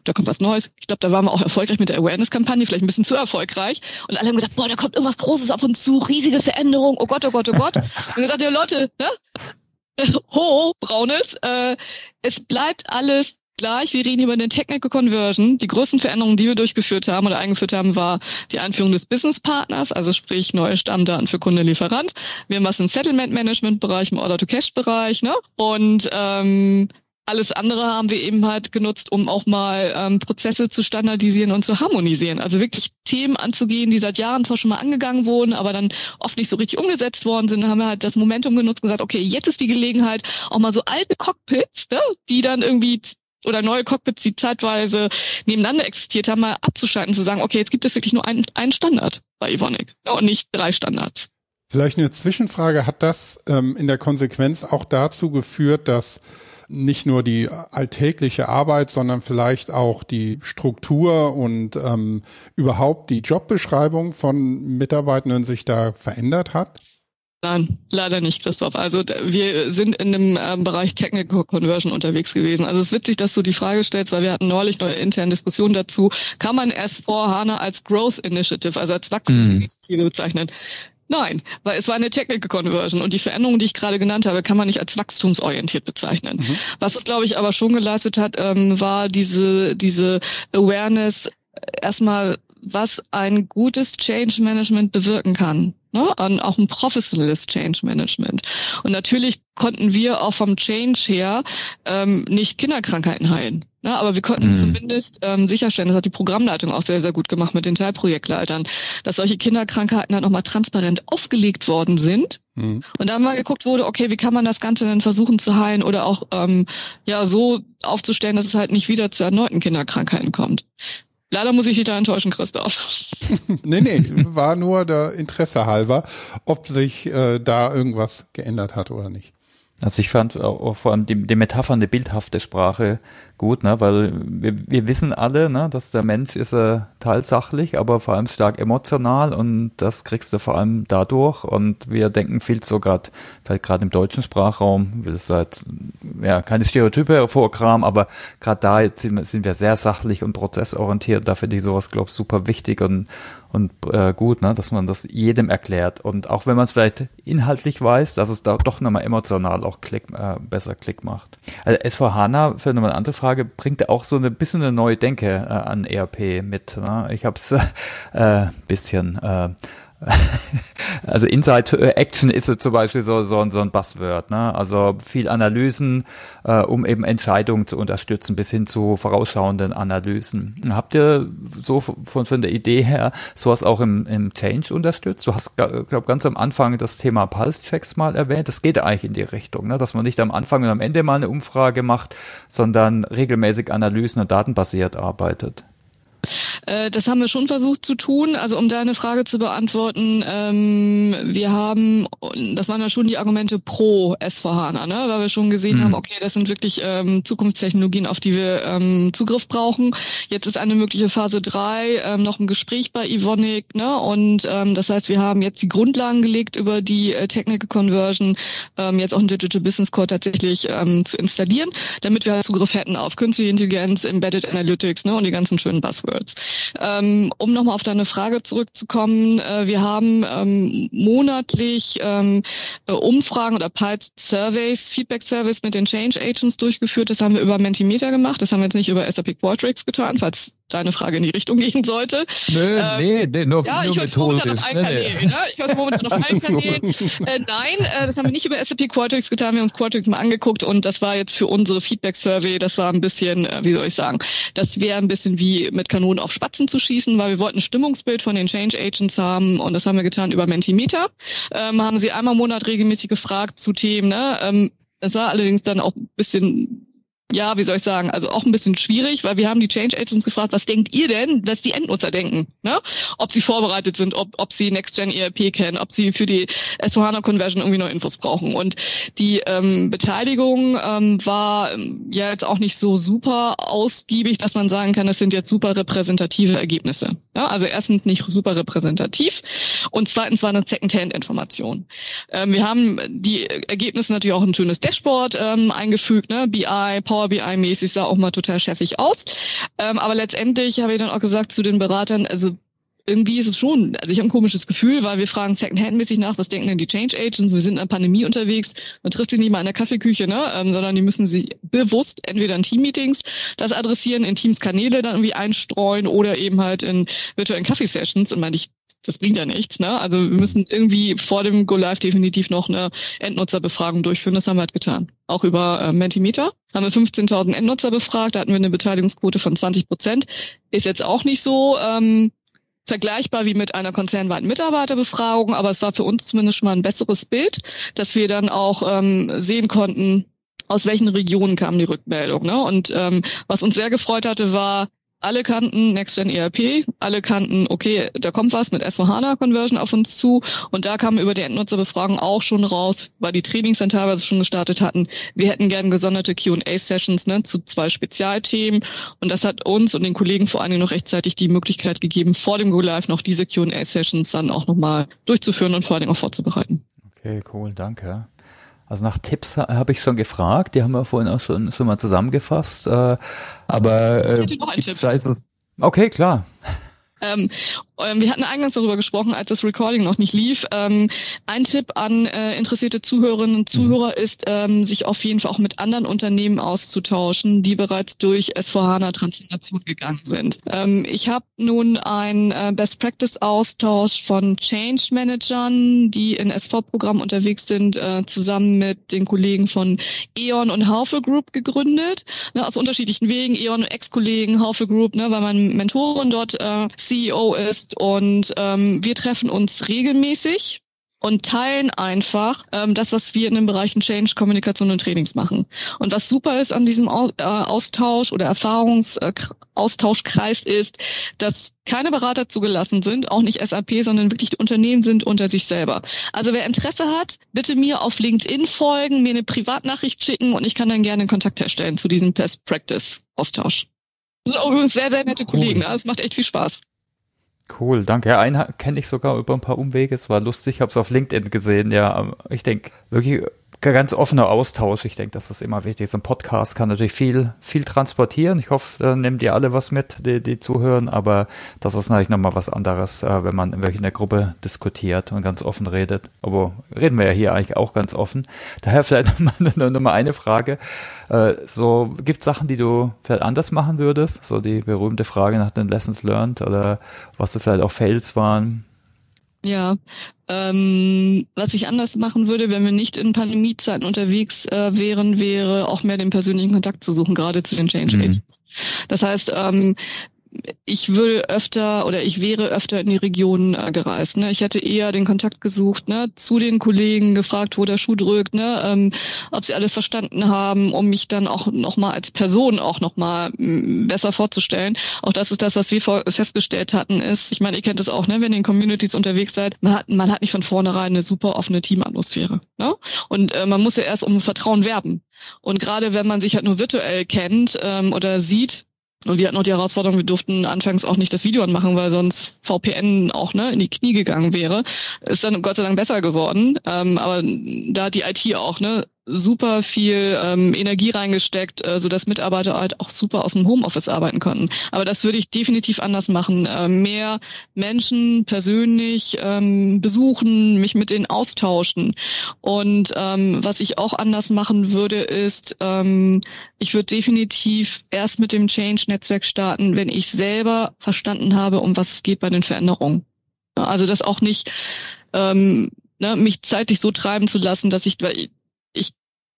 da kommt was Neues. Ich glaube, da waren wir auch erfolgreich mit der Awareness-Kampagne, vielleicht ein bisschen zu erfolgreich. Und alle haben gesagt, boah, da kommt irgendwas Großes auf uns zu, riesige Veränderung, oh Gott, oh Gott, oh Gott. Und gesagt, ja Leute, ne? Ho, Braunes, äh, es bleibt alles gleich. Wir reden über eine Technical Conversion. Die größten Veränderungen, die wir durchgeführt haben oder eingeführt haben, war die Einführung des Business Partners, also sprich neue Stammdaten für Kunde, Lieferant. Wir haben was im Settlement Management Bereich, im Order to Cash Bereich, ne? Und ähm, alles andere haben wir eben halt genutzt, um auch mal ähm, Prozesse zu standardisieren und zu harmonisieren. Also wirklich Themen anzugehen, die seit Jahren zwar schon mal angegangen wurden, aber dann oft nicht so richtig umgesetzt worden sind. Dann haben wir halt das Momentum genutzt und gesagt, okay, jetzt ist die Gelegenheit, auch mal so alte Cockpits, ne, die dann irgendwie oder neue Cockpits, die zeitweise nebeneinander existiert haben, mal abzuschalten, zu sagen, okay, jetzt gibt es wirklich nur einen, einen Standard bei Evonik und nicht drei Standards. Vielleicht eine Zwischenfrage, hat das ähm, in der Konsequenz auch dazu geführt, dass nicht nur die alltägliche Arbeit, sondern vielleicht auch die Struktur und ähm, überhaupt die Jobbeschreibung von Mitarbeitenden sich da verändert hat? Nein, leider nicht, Christoph. Also wir sind in dem äh, Bereich Technical Conversion unterwegs gewesen. Also es ist witzig, dass du die Frage stellst, weil wir hatten neulich eine interne Diskussion dazu. Kann man S4 HANA als Growth Initiative, also als Wachstumsinitiative mm. bezeichnen? Nein, weil es war eine Technical Conversion und die Veränderungen, die ich gerade genannt habe, kann man nicht als wachstumsorientiert bezeichnen. Mhm. Was es, glaube ich, aber schon geleistet hat, ähm, war diese, diese Awareness äh, erstmal, was ein gutes Change Management bewirken kann ne, an auch ein professionelles Change Management. Und natürlich konnten wir auch vom Change her ähm, nicht Kinderkrankheiten heilen. Ne, aber wir konnten mhm. zumindest ähm, sicherstellen, das hat die Programmleitung auch sehr, sehr gut gemacht mit den Teilprojektleitern, dass solche Kinderkrankheiten dann nochmal transparent aufgelegt worden sind. Mhm. Und dann mal geguckt wurde, okay, wie kann man das Ganze dann versuchen zu heilen oder auch ähm, ja so aufzustellen, dass es halt nicht wieder zu erneuten Kinderkrankheiten kommt. Leider muss ich dich da enttäuschen, Christoph. nee, nee, war nur der Interesse halber, ob sich äh, da irgendwas geändert hat oder nicht. Also ich fand auch vor allem die, die Metapher, eine bildhafte Sprache gut, ne? weil wir, wir wissen alle, ne, dass der Mensch ist äh, teilsachlich, aber vor allem stark emotional und das kriegst du vor allem dadurch und wir denken viel so gerade, vielleicht gerade im deutschen Sprachraum, will es halt, ja, keine Stereotype hervorkramen, aber gerade da jetzt sind, sind wir sehr sachlich und prozessorientiert, da finde ich sowas, glaube ich, super wichtig und und äh, gut, ne, dass man das jedem erklärt. Und auch wenn man es vielleicht inhaltlich weiß, dass es da doch nochmal emotional auch Klick, äh, besser Klick macht. Also S4HANA, für eine andere Frage, bringt auch so ein bisschen eine neue Denke äh, an ERP mit. Ne? Ich habe es äh, bisschen äh, also Inside Action ist zum Beispiel so, so, so ein Buzzword, ne? Also viel Analysen, äh, um eben Entscheidungen zu unterstützen, bis hin zu vorausschauenden Analysen. Habt ihr so von, von der Idee her sowas auch im, im Change unterstützt? Du hast, glaube ganz am Anfang das Thema Pulse-Checks mal erwähnt. Das geht eigentlich in die Richtung, ne? dass man nicht am Anfang und am Ende mal eine Umfrage macht, sondern regelmäßig Analysen und datenbasiert arbeitet. Äh, das haben wir schon versucht zu tun. Also um deine Frage zu beantworten, ähm, wir haben, das waren ja schon die Argumente pro S4HANA, ne? weil wir schon gesehen mhm. haben, okay, das sind wirklich ähm, Zukunftstechnologien, auf die wir ähm, Zugriff brauchen. Jetzt ist eine mögliche Phase 3 ähm, noch im Gespräch bei Evonik ne? und ähm, das heißt, wir haben jetzt die Grundlagen gelegt über die äh, Technical Conversion, ähm, jetzt auch ein Digital Business Core tatsächlich zu installieren, damit wir halt Zugriff hätten auf künstliche Intelligenz, Embedded Analytics ne? und die ganzen schönen Buzzwords. Keywords. Ähm, um nochmal auf deine Frage zurückzukommen, äh, wir haben ähm, monatlich ähm, äh, Umfragen oder Pulse Surveys, Feedback Surveys mit den Change Agents durchgeführt. Das haben wir über Mentimeter gemacht. Das haben wir jetzt nicht über SAP Qualtrics getan, falls deine Frage in die Richtung gehen sollte. Nö, ähm, nee, nee, nur, ja, nur ich methodisch. Auf nee, Kanäle, nee. Ne? Ich höre momentan auf allen Kanälen. Äh, nein, äh, das haben wir nicht über SAP Qualtrics getan. Wir haben uns Qualtrics mal angeguckt und das war jetzt für unsere Feedback-Survey, das war ein bisschen, äh, wie soll ich sagen, das wäre ein bisschen wie mit Kanonen auf Spatzen zu schießen, weil wir wollten ein Stimmungsbild von den Change Agents haben und das haben wir getan über Mentimeter. Ähm, haben sie einmal im Monat regelmäßig gefragt zu Themen. Ne? Ähm, das war allerdings dann auch ein bisschen ja, wie soll ich sagen, also auch ein bisschen schwierig, weil wir haben die Change Agents gefragt, was denkt ihr denn, was die Endnutzer denken? Ne? Ob sie vorbereitet sind, ob, ob sie Next-Gen ERP kennen, ob sie für die S4HANA Conversion irgendwie noch Infos brauchen. Und die ähm, Beteiligung ähm, war ähm, ja jetzt auch nicht so super ausgiebig, dass man sagen kann, das sind jetzt super repräsentative Ergebnisse. Ja, also erstens nicht super repräsentativ und zweitens war eine Second-Hand-Information. Ähm, wir haben die Ergebnisse natürlich auch ein schönes Dashboard ähm, eingefügt, ne? BI, Power BI-mäßig sah auch mal total chefig aus. Ähm, aber letztendlich habe ich dann auch gesagt zu den Beratern, also irgendwie ist es schon, also ich habe ein komisches Gefühl, weil wir fragen Secondhand-mäßig nach, was denken denn die Change Agents? Wir sind in einer Pandemie unterwegs, man trifft sich nicht mal in der Kaffeeküche, ne? Ähm, sondern die müssen sich bewusst entweder in Team-Meetings das adressieren, in Teams-Kanäle dann irgendwie einstreuen oder eben halt in virtuellen Kaffeesessions. Und meine ich, das bringt ja nichts. Ne? Also wir müssen irgendwie vor dem Go Live definitiv noch eine Endnutzerbefragung durchführen. Das haben wir halt getan. Auch über äh, Mentimeter haben wir 15.000 Endnutzer befragt. Da hatten wir eine Beteiligungsquote von 20 Prozent. Ist jetzt auch nicht so ähm, vergleichbar wie mit einer konzernweiten Mitarbeiterbefragung, aber es war für uns zumindest schon mal ein besseres Bild, dass wir dann auch ähm, sehen konnten, aus welchen Regionen kam die Rückmeldung. Ne? Und ähm, was uns sehr gefreut hatte, war, alle kannten Next-Gen ERP, alle kannten, okay, da kommt was mit S4HANA-Conversion auf uns zu und da kam über die Endnutzerbefragung auch schon raus, weil die Trainings dann teilweise schon gestartet hatten, wir hätten gern gesonderte Q&A-Sessions ne, zu zwei Spezialthemen und das hat uns und den Kollegen vor allen Dingen noch rechtzeitig die Möglichkeit gegeben, vor dem Go-Live noch diese Q&A-Sessions dann auch nochmal durchzuführen und vor allen Dingen auch vorzubereiten. Okay, cool, danke. Also nach Tipps habe ich schon gefragt, die haben wir vorhin auch schon, schon mal zusammengefasst. Äh, aber äh, gibt's da ist Okay, klar. Ähm, wir hatten eingangs darüber gesprochen, als das Recording noch nicht lief. Ähm, ein Tipp an äh, interessierte Zuhörerinnen und Zuhörer mhm. ist, ähm, sich auf jeden Fall auch mit anderen Unternehmen auszutauschen, die bereits durch S4HANA-Transformation gegangen sind. Ähm, ich habe nun einen äh, Best-Practice-Austausch von Change-Managern, die in SV-Programmen unterwegs sind, äh, zusammen mit den Kollegen von E.ON und Haufe Group gegründet, ne, aus unterschiedlichen Wegen. E.ON, Ex-Kollegen, Haufe Group, ne, weil mein Mentorin dort CEO ist und ähm, wir treffen uns regelmäßig und teilen einfach ähm, das, was wir in den Bereichen Change, Kommunikation und Trainings machen. Und was super ist an diesem äh, Austausch oder Erfahrungsaustauschkreis ist, dass keine Berater zugelassen sind, auch nicht SAP, sondern wirklich die Unternehmen sind unter sich selber. Also wer Interesse hat, bitte mir auf LinkedIn folgen, mir eine Privatnachricht schicken und ich kann dann gerne Kontakt herstellen zu diesem Best Practice Austausch. Das sind auch übrigens sehr, sehr nette Kollegen. Es macht echt viel Spaß. Cool, danke. Ja, einen kenne ich sogar über ein paar Umwege. Es war lustig, habe es auf LinkedIn gesehen. Ja, ich denke wirklich ganz offener Austausch. Ich denke, das ist immer wichtig. So ein Podcast kann natürlich viel, viel transportieren. Ich hoffe, da nehmt ihr alle was mit, die, die zuhören, aber das ist natürlich nochmal was anderes, äh, wenn man wirklich in der Gruppe diskutiert und ganz offen redet. Aber reden wir ja hier eigentlich auch ganz offen. Daher vielleicht nochmal noch mal eine Frage. Äh, so, gibt Sachen, die du vielleicht anders machen würdest? So die berühmte Frage nach den Lessons learned oder was du vielleicht auch Fails waren? Ja, ähm, was ich anders machen würde, wenn wir nicht in Pandemiezeiten unterwegs äh, wären, wäre auch mehr den persönlichen Kontakt zu suchen, gerade zu den Change mhm. Agents. Das heißt, ähm, ich würde öfter oder ich wäre öfter in die Region äh, gereist. Ne? Ich hätte eher den Kontakt gesucht ne? zu den Kollegen, gefragt, wo der Schuh drückt, ne? Ähm, ob sie alles verstanden haben, um mich dann auch nochmal als Person auch nochmal besser vorzustellen. Auch das ist das, was wir festgestellt hatten, ist, ich meine, ihr kennt es auch, ne? wenn ihr in Communities unterwegs seid, man hat, man hat nicht von vornherein eine super offene Teamatmosphäre. Ne? Und äh, man muss ja erst um Vertrauen werben. Und gerade wenn man sich halt nur virtuell kennt ähm, oder sieht, und wir hatten auch die Herausforderung, wir durften anfangs auch nicht das Video anmachen, weil sonst VPN auch ne, in die Knie gegangen wäre. Ist dann Gott sei Dank besser geworden. Ähm, aber da hat die IT auch ne, super viel ähm, Energie reingesteckt, äh, sodass Mitarbeiter halt auch super aus dem Homeoffice arbeiten konnten. Aber das würde ich definitiv anders machen. Äh, mehr Menschen persönlich ähm, besuchen, mich mit denen austauschen. Und ähm, was ich auch anders machen würde, ist, ähm, ich würde definitiv erst mit dem Change-Netzwerk starten, wenn ich selber verstanden habe, um was es geht bei den Veränderungen. Also das auch nicht ähm, ne, mich zeitlich so treiben zu lassen, dass ich, ich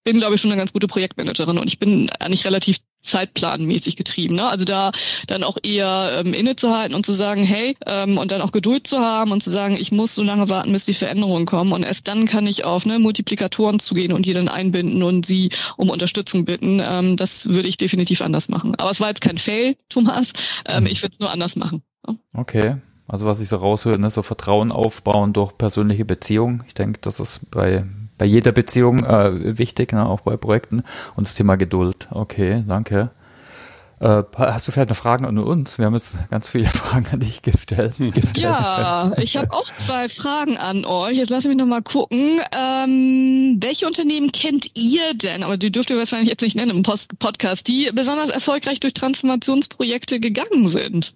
bin, glaube ich, schon eine ganz gute Projektmanagerin und ich bin eigentlich relativ zeitplanmäßig getrieben. Ne? Also da dann auch eher ähm, innezuhalten und zu sagen, hey, ähm, und dann auch Geduld zu haben und zu sagen, ich muss so lange warten, bis die Veränderungen kommen und erst dann kann ich auf ne, Multiplikatoren zugehen und die dann einbinden und sie um Unterstützung bitten. Ähm, das würde ich definitiv anders machen. Aber es war jetzt kein Fail, Thomas. Ähm, ich würde es nur anders machen. Ja. Okay. Also was ich so raushöre, ne, so Vertrauen aufbauen durch persönliche Beziehungen. Ich denke, das ist bei bei jeder Beziehung äh, wichtig, ne, auch bei Projekten. Und das Thema Geduld. Okay, danke. Äh, hast du vielleicht noch Fragen an uns? Wir haben jetzt ganz viele Fragen an dich gestellt. Ja, ich habe auch zwei Fragen an euch. Jetzt lassen wir noch mal gucken. Ähm, welche Unternehmen kennt ihr denn, aber die dürft ihr wahrscheinlich jetzt nicht nennen im Post Podcast, die besonders erfolgreich durch Transformationsprojekte gegangen sind?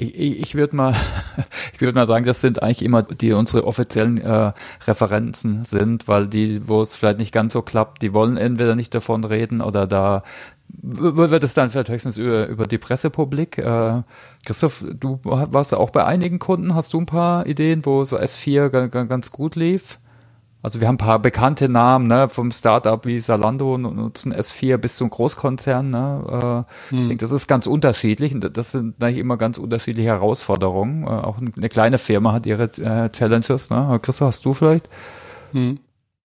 Ich, ich, ich würde mal, ich würde mal sagen, das sind eigentlich immer die unsere offiziellen äh, Referenzen sind, weil die, wo es vielleicht nicht ganz so klappt, die wollen entweder nicht davon reden oder da wird es dann vielleicht höchstens über, über die Pressepublik. Äh, Christoph, du warst auch bei einigen Kunden, hast du ein paar Ideen, wo so S4 ganz gut lief? Also wir haben ein paar bekannte Namen, ne, vom Startup wie Salando nutzen S4 bis zum Großkonzern, ne. Äh, hm. Ich denke, das ist ganz unterschiedlich und das sind eigentlich immer ganz unterschiedliche Herausforderungen. Äh, auch eine kleine Firma hat ihre äh, Challenges, ne. Christoph, hast du vielleicht? Hm.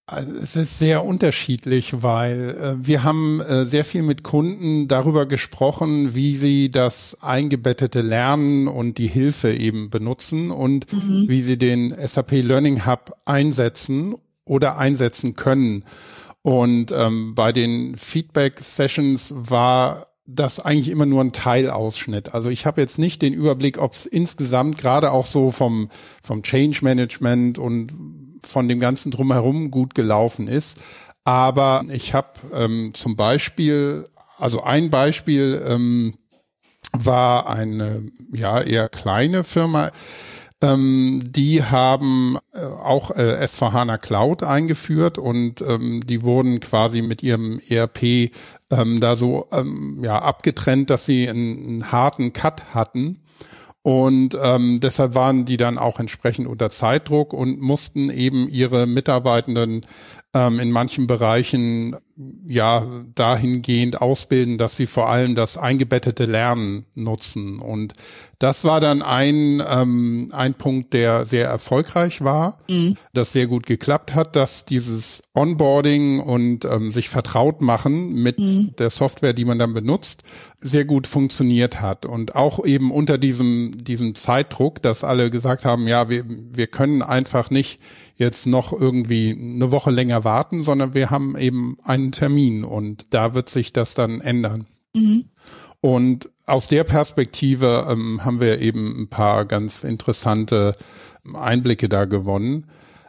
Also es ist sehr unterschiedlich, weil äh, wir haben äh, sehr viel mit Kunden darüber gesprochen, wie sie das eingebettete Lernen und die Hilfe eben benutzen und mhm. wie sie den SAP Learning Hub einsetzen oder einsetzen können. Und ähm, bei den Feedback-Sessions war das eigentlich immer nur ein Teilausschnitt. Also ich habe jetzt nicht den Überblick, ob es insgesamt gerade auch so vom, vom Change Management und von dem ganzen drumherum gut gelaufen ist. Aber ich habe ähm, zum Beispiel, also ein Beispiel ähm, war eine ja eher kleine Firma, ähm, die haben äh, auch äh, S4HANA Cloud eingeführt und ähm, die wurden quasi mit ihrem ERP ähm, da so ähm, ja abgetrennt, dass sie einen, einen harten Cut hatten. Und ähm, deshalb waren die dann auch entsprechend unter Zeitdruck und mussten eben ihre Mitarbeitenden ähm, in manchen Bereichen ja dahingehend ausbilden, dass sie vor allem das eingebettete Lernen nutzen. Und das war dann ein, ähm, ein Punkt, der sehr erfolgreich war, mhm. das sehr gut geklappt hat, dass dieses Onboarding und ähm, sich vertraut machen mit mhm. der Software, die man dann benutzt, sehr gut funktioniert hat. Und auch eben unter diesem, diesem Zeitdruck, dass alle gesagt haben, ja, wir, wir können einfach nicht jetzt noch irgendwie eine Woche länger warten, sondern wir haben eben einen Termin und da wird sich das dann ändern. Mhm. Und aus der Perspektive ähm, haben wir eben ein paar ganz interessante Einblicke da gewonnen.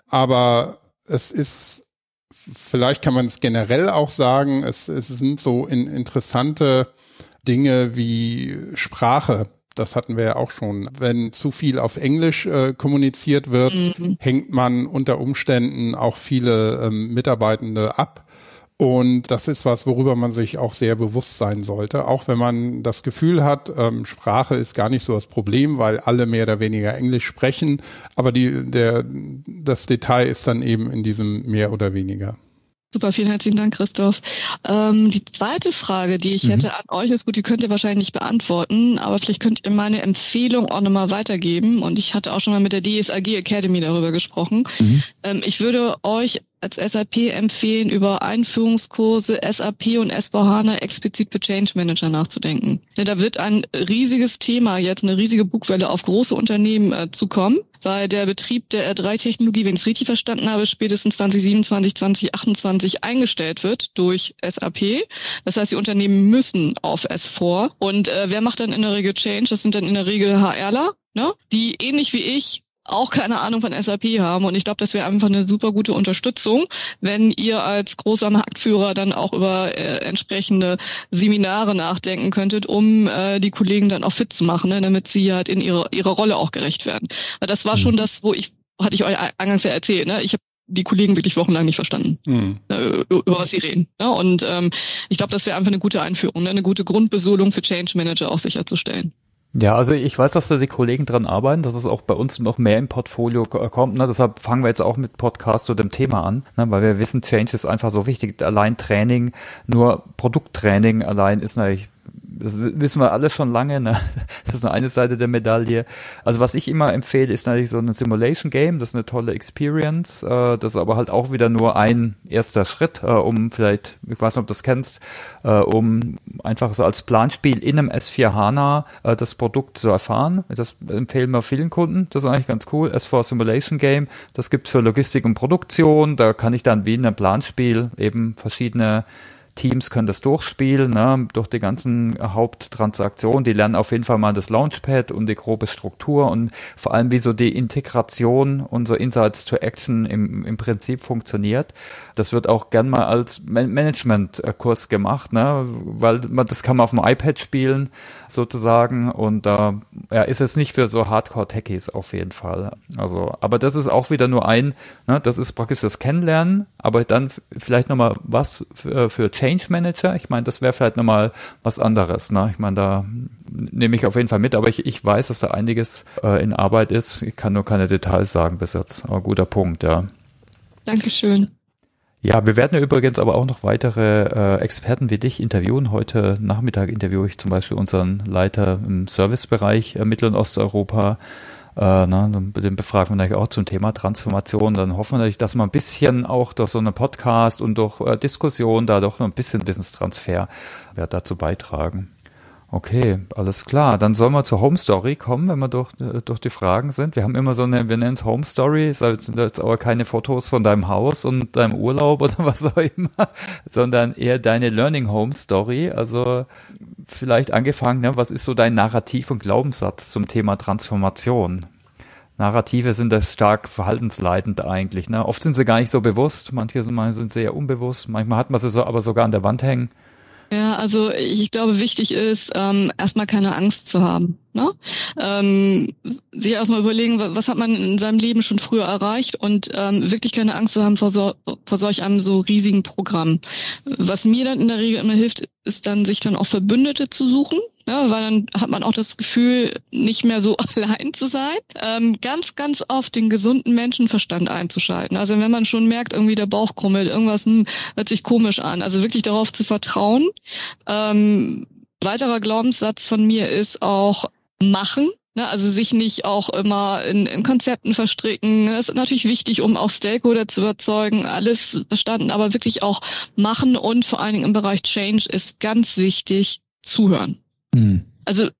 Aber es ist, vielleicht kann man es generell auch sagen, es, es sind so in, interessante Dinge wie Sprache das hatten wir ja auch schon. Wenn zu viel auf Englisch äh, kommuniziert wird, mhm. hängt man unter Umständen auch viele ähm, Mitarbeitende ab. Und das ist was, worüber man sich auch sehr bewusst sein sollte. Auch wenn man das Gefühl hat, ähm, Sprache ist gar nicht so das Problem, weil alle mehr oder weniger Englisch sprechen. Aber die, der, das Detail ist dann eben in diesem mehr oder weniger. Super, vielen herzlichen Dank, Christoph. Ähm, die zweite Frage, die ich mhm. hätte an euch, ist gut, die könnt ihr wahrscheinlich nicht beantworten, aber vielleicht könnt ihr meine Empfehlung auch nochmal weitergeben. Und ich hatte auch schon mal mit der DSAG Academy darüber gesprochen. Mhm. Ähm, ich würde euch als SAP empfehlen, über Einführungskurse SAP und S4HANA explizit für Change Manager nachzudenken. Da wird ein riesiges Thema, jetzt eine riesige Bugwelle auf große Unternehmen äh, zukommen, weil der Betrieb der R3-Technologie, wenn ich es richtig verstanden habe, spätestens 2027, 2028 eingestellt wird durch SAP. Das heißt, die Unternehmen müssen auf S4. Und äh, wer macht dann in der Regel Change? Das sind dann in der Regel HRler, ne? die ähnlich wie ich auch keine Ahnung von SAP haben. Und ich glaube, das wäre einfach eine super gute Unterstützung, wenn ihr als großer Marktführer dann auch über äh, entsprechende Seminare nachdenken könntet, um äh, die Kollegen dann auch fit zu machen, ne, damit sie halt in ihre, ihrer Rolle auch gerecht werden. Weil das war mhm. schon das, wo ich, hatte ich euch eingangs ja erzählt, ne? ich habe die Kollegen wirklich wochenlang nicht verstanden, mhm. ne, über was sie reden. Ne? Und ähm, ich glaube, das wäre einfach eine gute Einführung, ne? eine gute Grundbesolung für Change Manager auch sicherzustellen. Ja, also ich weiß, dass da die Kollegen dran arbeiten, dass es auch bei uns noch mehr im Portfolio kommt. Ne? Deshalb fangen wir jetzt auch mit Podcast zu dem Thema an, ne? weil wir wissen, Change ist einfach so wichtig. Allein Training, nur Produkttraining allein ist natürlich das wissen wir alle schon lange, ne? das ist nur eine Seite der Medaille. Also was ich immer empfehle, ist natürlich so ein Simulation Game, das ist eine tolle Experience, äh, das ist aber halt auch wieder nur ein erster Schritt, äh, um vielleicht, ich weiß nicht, ob du das kennst, äh, um einfach so als Planspiel in einem S4 HANA äh, das Produkt zu erfahren. Das empfehlen wir vielen Kunden, das ist eigentlich ganz cool. S4 Simulation Game, das gibt für Logistik und Produktion, da kann ich dann wie in einem Planspiel eben verschiedene Teams können das durchspielen, ne, durch die ganzen Haupttransaktionen. Die lernen auf jeden Fall mal das Launchpad und die grobe Struktur und vor allem, wie so die Integration unserer Insights to Action im, im Prinzip funktioniert. Das wird auch gern mal als Management-Kurs gemacht, ne, weil man, das kann man auf dem iPad spielen, sozusagen. Und da äh, ja, ist es nicht für so Hardcore-Techies auf jeden Fall. Also, aber das ist auch wieder nur ein, ne, das ist praktisch das Kennenlernen, aber dann vielleicht nochmal was für, für Change Manager. Ich meine, das wäre vielleicht nochmal was anderes. Ne? Ich meine, da nehme ich auf jeden Fall mit, aber ich, ich weiß, dass da einiges äh, in Arbeit ist. Ich kann nur keine Details sagen bis jetzt. Aber guter Punkt, ja. Dankeschön. Ja, wir werden ja übrigens aber auch noch weitere äh, Experten wie dich interviewen. Heute Nachmittag interviewe ich zum Beispiel unseren Leiter im Servicebereich äh, Mittel- und Osteuropa. Äh, ne, den befragen wir natürlich auch zum Thema Transformation. Dann hoffen wir natürlich, dass man ein bisschen auch durch so einen Podcast und durch äh, Diskussion da doch noch ein bisschen Wissenstransfer wird dazu beitragen. Okay, alles klar. Dann sollen wir zur Home Story kommen, wenn wir durch, äh, durch die Fragen sind. Wir haben immer so eine, wir nennen es Home Story, sind jetzt aber keine Fotos von deinem Haus und deinem Urlaub oder was auch immer, sondern eher deine Learning Home Story. Also vielleicht angefangen, ne, was ist so dein Narrativ und Glaubenssatz zum Thema Transformation? Narrative sind das stark verhaltensleitend eigentlich. Ne? Oft sind sie gar nicht so bewusst, manche sind sehr unbewusst, manchmal hat man sie so, aber sogar an der Wand hängen. Ja, also ich glaube, wichtig ist, ähm, erstmal keine Angst zu haben. Ne? Ähm, sich erstmal überlegen, was hat man in seinem Leben schon früher erreicht und ähm, wirklich keine Angst zu haben vor, so, vor solch einem so riesigen Programm. Was mir dann in der Regel immer hilft, ist dann, sich dann auch Verbündete zu suchen, ja, weil dann hat man auch das Gefühl, nicht mehr so allein zu sein. Ähm, ganz, ganz oft den gesunden Menschenverstand einzuschalten. Also wenn man schon merkt, irgendwie der Bauch krummelt, irgendwas hm, hört sich komisch an. Also wirklich darauf zu vertrauen. Ähm, weiterer Glaubenssatz von mir ist auch machen. Ne, also sich nicht auch immer in, in Konzepten verstricken. Das ist natürlich wichtig, um auch Stakeholder zu überzeugen. Alles verstanden, aber wirklich auch machen und vor allen Dingen im Bereich Change ist ganz wichtig, zuhören. Mhm. Also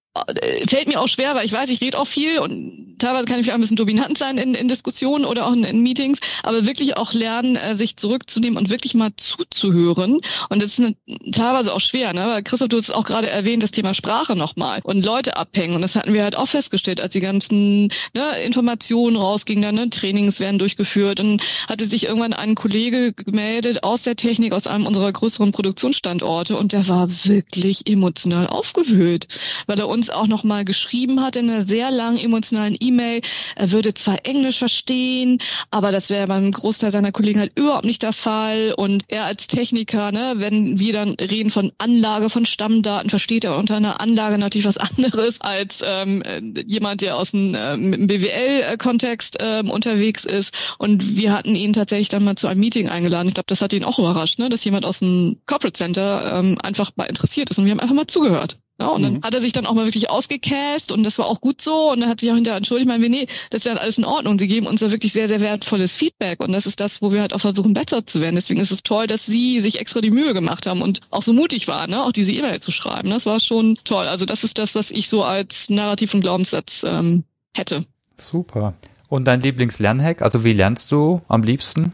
fällt mir auch schwer, weil ich weiß, ich rede auch viel und teilweise kann ich vielleicht ein bisschen dominant sein in, in Diskussionen oder auch in, in, Meetings, aber wirklich auch lernen, äh, sich zurückzunehmen und wirklich mal zuzuhören. Und das ist eine, teilweise auch schwer, ne? Weil Christoph, du hast auch gerade erwähnt, das Thema Sprache nochmal und Leute abhängen. Und das hatten wir halt auch festgestellt, als die ganzen ne, Informationen rausgingen, dann ne, Trainings werden durchgeführt und hatte sich irgendwann ein Kollege gemeldet aus der Technik, aus einem unserer größeren Produktionsstandorte und der war wirklich emotional aufgewühlt, weil er uns uns auch noch mal geschrieben hat in einer sehr langen emotionalen E-Mail. Er würde zwar Englisch verstehen, aber das wäre beim Großteil seiner Kollegen halt überhaupt nicht der Fall. Und er als Techniker, ne, wenn wir dann reden von Anlage von Stammdaten, versteht er unter einer Anlage natürlich was anderes als ähm, jemand, der aus dem ähm, BWL-Kontext ähm, unterwegs ist. Und wir hatten ihn tatsächlich dann mal zu einem Meeting eingeladen. Ich glaube, das hat ihn auch überrascht, ne, dass jemand aus dem Corporate Center ähm, einfach mal interessiert ist. Und wir haben einfach mal zugehört. Ja, und dann mhm. hat er sich dann auch mal wirklich ausgecast und das war auch gut so und dann hat sich auch hinterher entschuldigt, ich meine, nee, das ist ja alles in Ordnung. Sie geben uns da wirklich sehr, sehr wertvolles Feedback und das ist das, wo wir halt auch versuchen, besser zu werden. Deswegen ist es toll, dass Sie sich extra die Mühe gemacht haben und auch so mutig waren, ne? auch diese E-Mail zu schreiben. Das war schon toll. Also das ist das, was ich so als Narrativ und Glaubenssatz ähm, hätte. Super. Und dein Lieblingslernhack? Also wie lernst du am liebsten?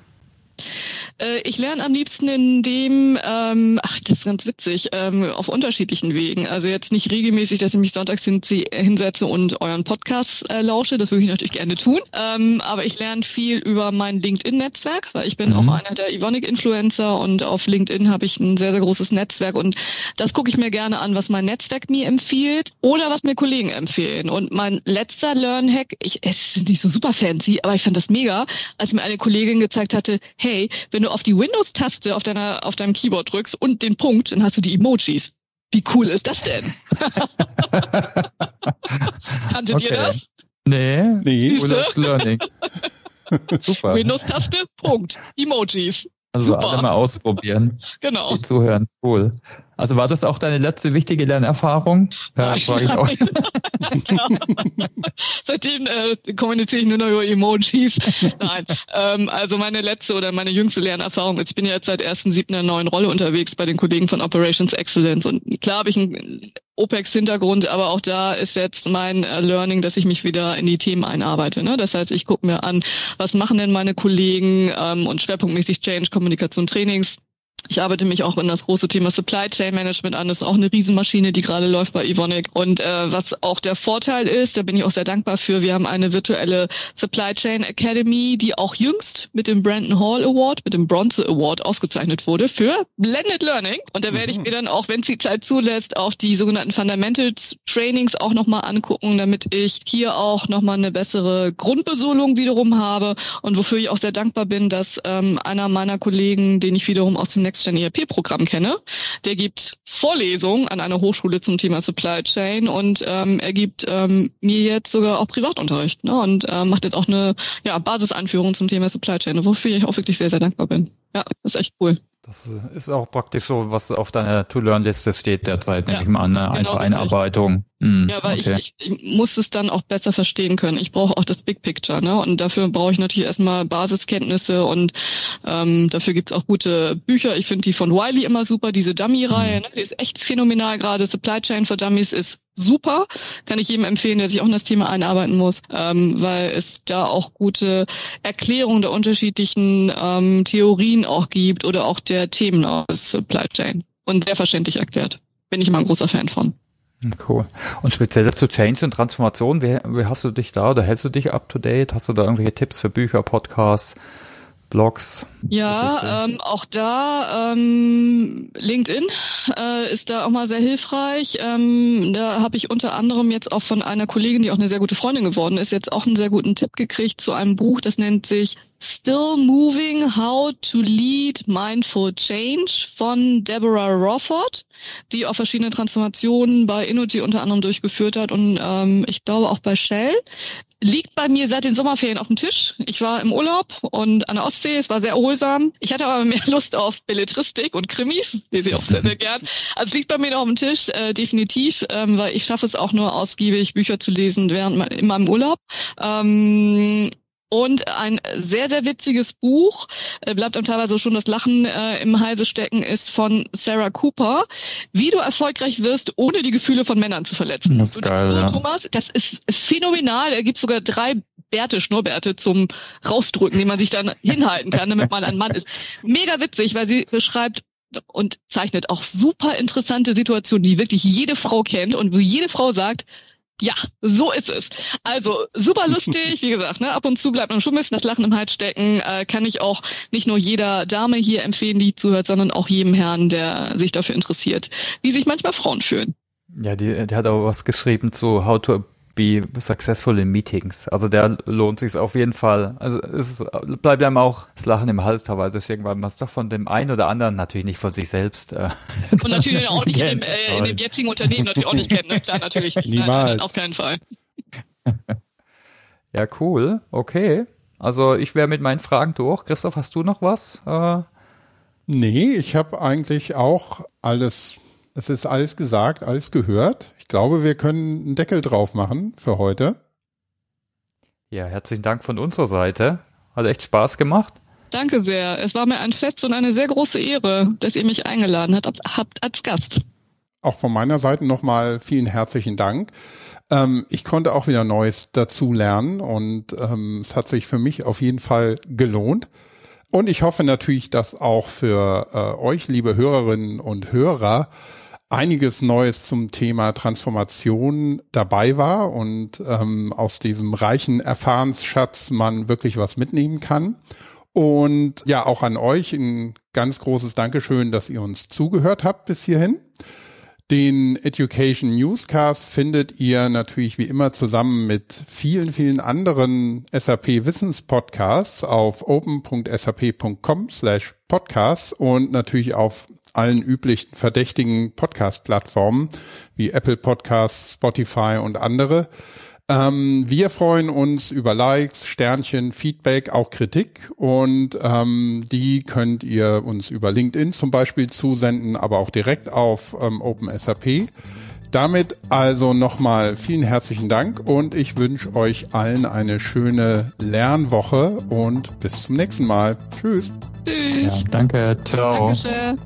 Äh, ich lerne am liebsten in dem, ähm, ach, das ist ganz witzig, ähm, auf unterschiedlichen Wegen. Also jetzt nicht regelmäßig, dass ich mich sonntags hin, hinsetze und euren Podcast äh, lausche, das würde ich natürlich gerne tun. Ähm, aber ich lerne viel über mein LinkedIn-Netzwerk, weil ich bin mhm. auch einer der Evonik-Influencer und auf LinkedIn habe ich ein sehr, sehr großes Netzwerk und das gucke ich mir gerne an, was mein Netzwerk mir empfiehlt oder was mir Kollegen empfehlen. Und mein letzter Learn-Hack, ich, es ist nicht so super fancy, aber ich fand das mega, als mir eine Kollegin gezeigt hatte, hey, wenn du auf die Windows-Taste auf deiner, auf deinem Keyboard drückst und den Punkt, dann hast du die Emojis. Wie cool ist das denn? Kanntet okay. ihr das? Nee, nee. Windows Learning. Super. Windows-Taste, Punkt. Emojis. Also Super. alle mal ausprobieren. Genau. Die zuhören. Cool. Also war das auch deine letzte wichtige Lernerfahrung? Ja, nein, frage ich auch. Seitdem äh, kommuniziere ich nur noch über Emojis. Nein. Ähm, also meine letzte oder meine jüngste Lernerfahrung ich bin ja jetzt seit 1.7. in einer neuen Rolle unterwegs bei den Kollegen von Operations Excellence. Und klar habe ich einen OPEX-Hintergrund, aber auch da ist jetzt mein äh, Learning, dass ich mich wieder in die Themen einarbeite. Ne? Das heißt, ich gucke mir an, was machen denn meine Kollegen ähm, und schwerpunktmäßig Change, Kommunikation, Trainings Ich arbeite mich auch in das große Thema Supply Chain Management an. Das ist auch eine Riesenmaschine, die gerade läuft bei Evonik. Und äh, was auch der Vorteil ist, da bin ich auch sehr dankbar für, wir haben eine virtuelle Supply Chain Academy, die auch jüngst mit dem Brandon Hall Award, mit dem Bronze Award ausgezeichnet wurde für Blended Learning. Und da werde ich mhm. mir dann auch, wenn es die Zeit zulässt, auch die sogenannten Fundamentals Trainings auch nochmal angucken, damit ich hier auch nochmal eine bessere Grundbesolung wiederum habe und wofür ich auch sehr dankbar bin, dass ähm, einer meiner Kollegen, den ich wiederum aus dem Next Next Gen ERP-Programm kenne. Der gibt Vorlesungen an einer Hochschule zum Thema Supply Chain und ähm, er gibt ähm, mir jetzt sogar auch Privatunterricht ne? und äh, macht jetzt auch eine ja, Basisanführung zum Thema Supply Chain, wofür ich auch wirklich sehr, sehr dankbar bin. Ja, ist echt cool. Das ist auch praktisch so, was auf deiner To-Learn-Liste steht derzeit, nehme ja, ich mal an, eine genau, Einarbeitung. Hm, ja, weil okay. ich, ich, muss es dann auch besser verstehen können. Ich brauche auch das Big Picture, ne? Und dafür brauche ich natürlich erstmal Basiskenntnisse und ähm, dafür gibt's auch gute Bücher. Ich finde die von Wiley immer super, diese Dummy-Reihe, hm. ne? Die ist echt phänomenal gerade. Supply Chain for Dummies ist super. Kann ich jedem empfehlen, der sich auch in das Thema einarbeiten muss, ähm, weil es da auch gute Erklärungen der unterschiedlichen ähm, Theorien auch gibt oder auch der Themen aus Supply Chain. Und sehr verständlich erklärt. Bin ich immer ein großer Fan von. Cool. Und speziell zu Change und Transformation, wie, wie hast du dich da oder hältst du dich up to date? Hast du da irgendwelche Tipps für Bücher, Podcasts? Blogs. Ja, ähm, auch da ähm, LinkedIn äh, ist da auch mal sehr hilfreich. Ähm, da habe ich unter anderem jetzt auch von einer Kollegin, die auch eine sehr gute Freundin geworden ist, jetzt auch einen sehr guten Tipp gekriegt zu einem Buch, das nennt sich Still Moving, How to Lead Mindful Change von Deborah Rawford, die auch verschiedene Transformationen bei Inuti unter anderem durchgeführt hat und ähm, ich glaube auch bei Shell liegt bei mir seit den Sommerferien auf dem Tisch. Ich war im Urlaub und an der Ostsee, es war sehr erholsam. Ich hatte aber mehr Lust auf Belletristik und Krimis, lese ich auch sehr, sehr gern. Also liegt bei mir noch auf dem Tisch, äh, definitiv, ähm, weil ich schaffe es auch nur ausgiebig, Bücher zu lesen während in meinem Urlaub. Ähm, und ein sehr, sehr witziges Buch, äh, bleibt einem teilweise schon das Lachen äh, im Halse stecken, ist von Sarah Cooper. Wie du erfolgreich wirst, ohne die Gefühle von Männern zu verletzen. Das ist geil, so, ja. Thomas, das ist phänomenal. Er gibt sogar drei Bärte, Schnurrbärte zum Rausdrücken, die man sich dann hinhalten kann, damit man ein Mann ist. Mega witzig, weil sie beschreibt und zeichnet auch super interessante Situationen, die wirklich jede Frau kennt und wo jede Frau sagt, ja, so ist es. Also super lustig, wie gesagt, ne, ab und zu bleibt man schon ein bisschen das Lachen im Hals stecken. Äh, kann ich auch nicht nur jeder Dame hier empfehlen, die zuhört, sondern auch jedem Herrn, der sich dafür interessiert, wie sich manchmal Frauen fühlen. Ja, die, die hat auch was geschrieben zu How to be successful in meetings. Also der lohnt sich auf jeden Fall. Also es bleibt einem auch das Lachen im Hals teilweise stecken, weil man es doch von dem einen oder anderen natürlich nicht von sich selbst. Äh, Und natürlich auch nicht in dem, äh, in dem jetzigen Unternehmen natürlich auch nicht kennt. Ne? Klar, natürlich nicht. Niemals. Nein, auf keinen Fall. Ja, cool. Okay. Also ich wäre mit meinen Fragen durch. Christoph, hast du noch was? Äh, nee, ich habe eigentlich auch alles, es ist alles gesagt, alles gehört glaube, wir können einen Deckel drauf machen für heute. Ja, herzlichen Dank von unserer Seite. Hat echt Spaß gemacht. Danke sehr. Es war mir ein Fest und eine sehr große Ehre, dass ihr mich eingeladen habt, habt als Gast. Auch von meiner Seite nochmal vielen herzlichen Dank. Ähm, ich konnte auch wieder Neues dazu lernen und ähm, es hat sich für mich auf jeden Fall gelohnt. Und ich hoffe natürlich, dass auch für äh, euch, liebe Hörerinnen und Hörer, einiges Neues zum Thema Transformation dabei war und ähm, aus diesem reichen Erfahrensschatz man wirklich was mitnehmen kann. Und ja, auch an euch ein ganz großes Dankeschön, dass ihr uns zugehört habt bis hierhin. Den Education Newscast findet ihr natürlich wie immer zusammen mit vielen, vielen anderen SAP Wissenspodcasts auf open.sap.com slash podcasts und natürlich auf allen üblichen verdächtigen Podcast-Plattformen wie Apple Podcasts, Spotify und andere. Ähm, wir freuen uns über Likes, Sternchen, Feedback, auch Kritik und ähm, die könnt ihr uns über LinkedIn zum Beispiel zusenden, aber auch direkt auf ähm, OpenSAP. Damit also nochmal vielen herzlichen Dank und ich wünsche euch allen eine schöne Lernwoche und bis zum nächsten Mal. Tschüss. Tschüss. Ja, danke. Ciao. Dankeschön.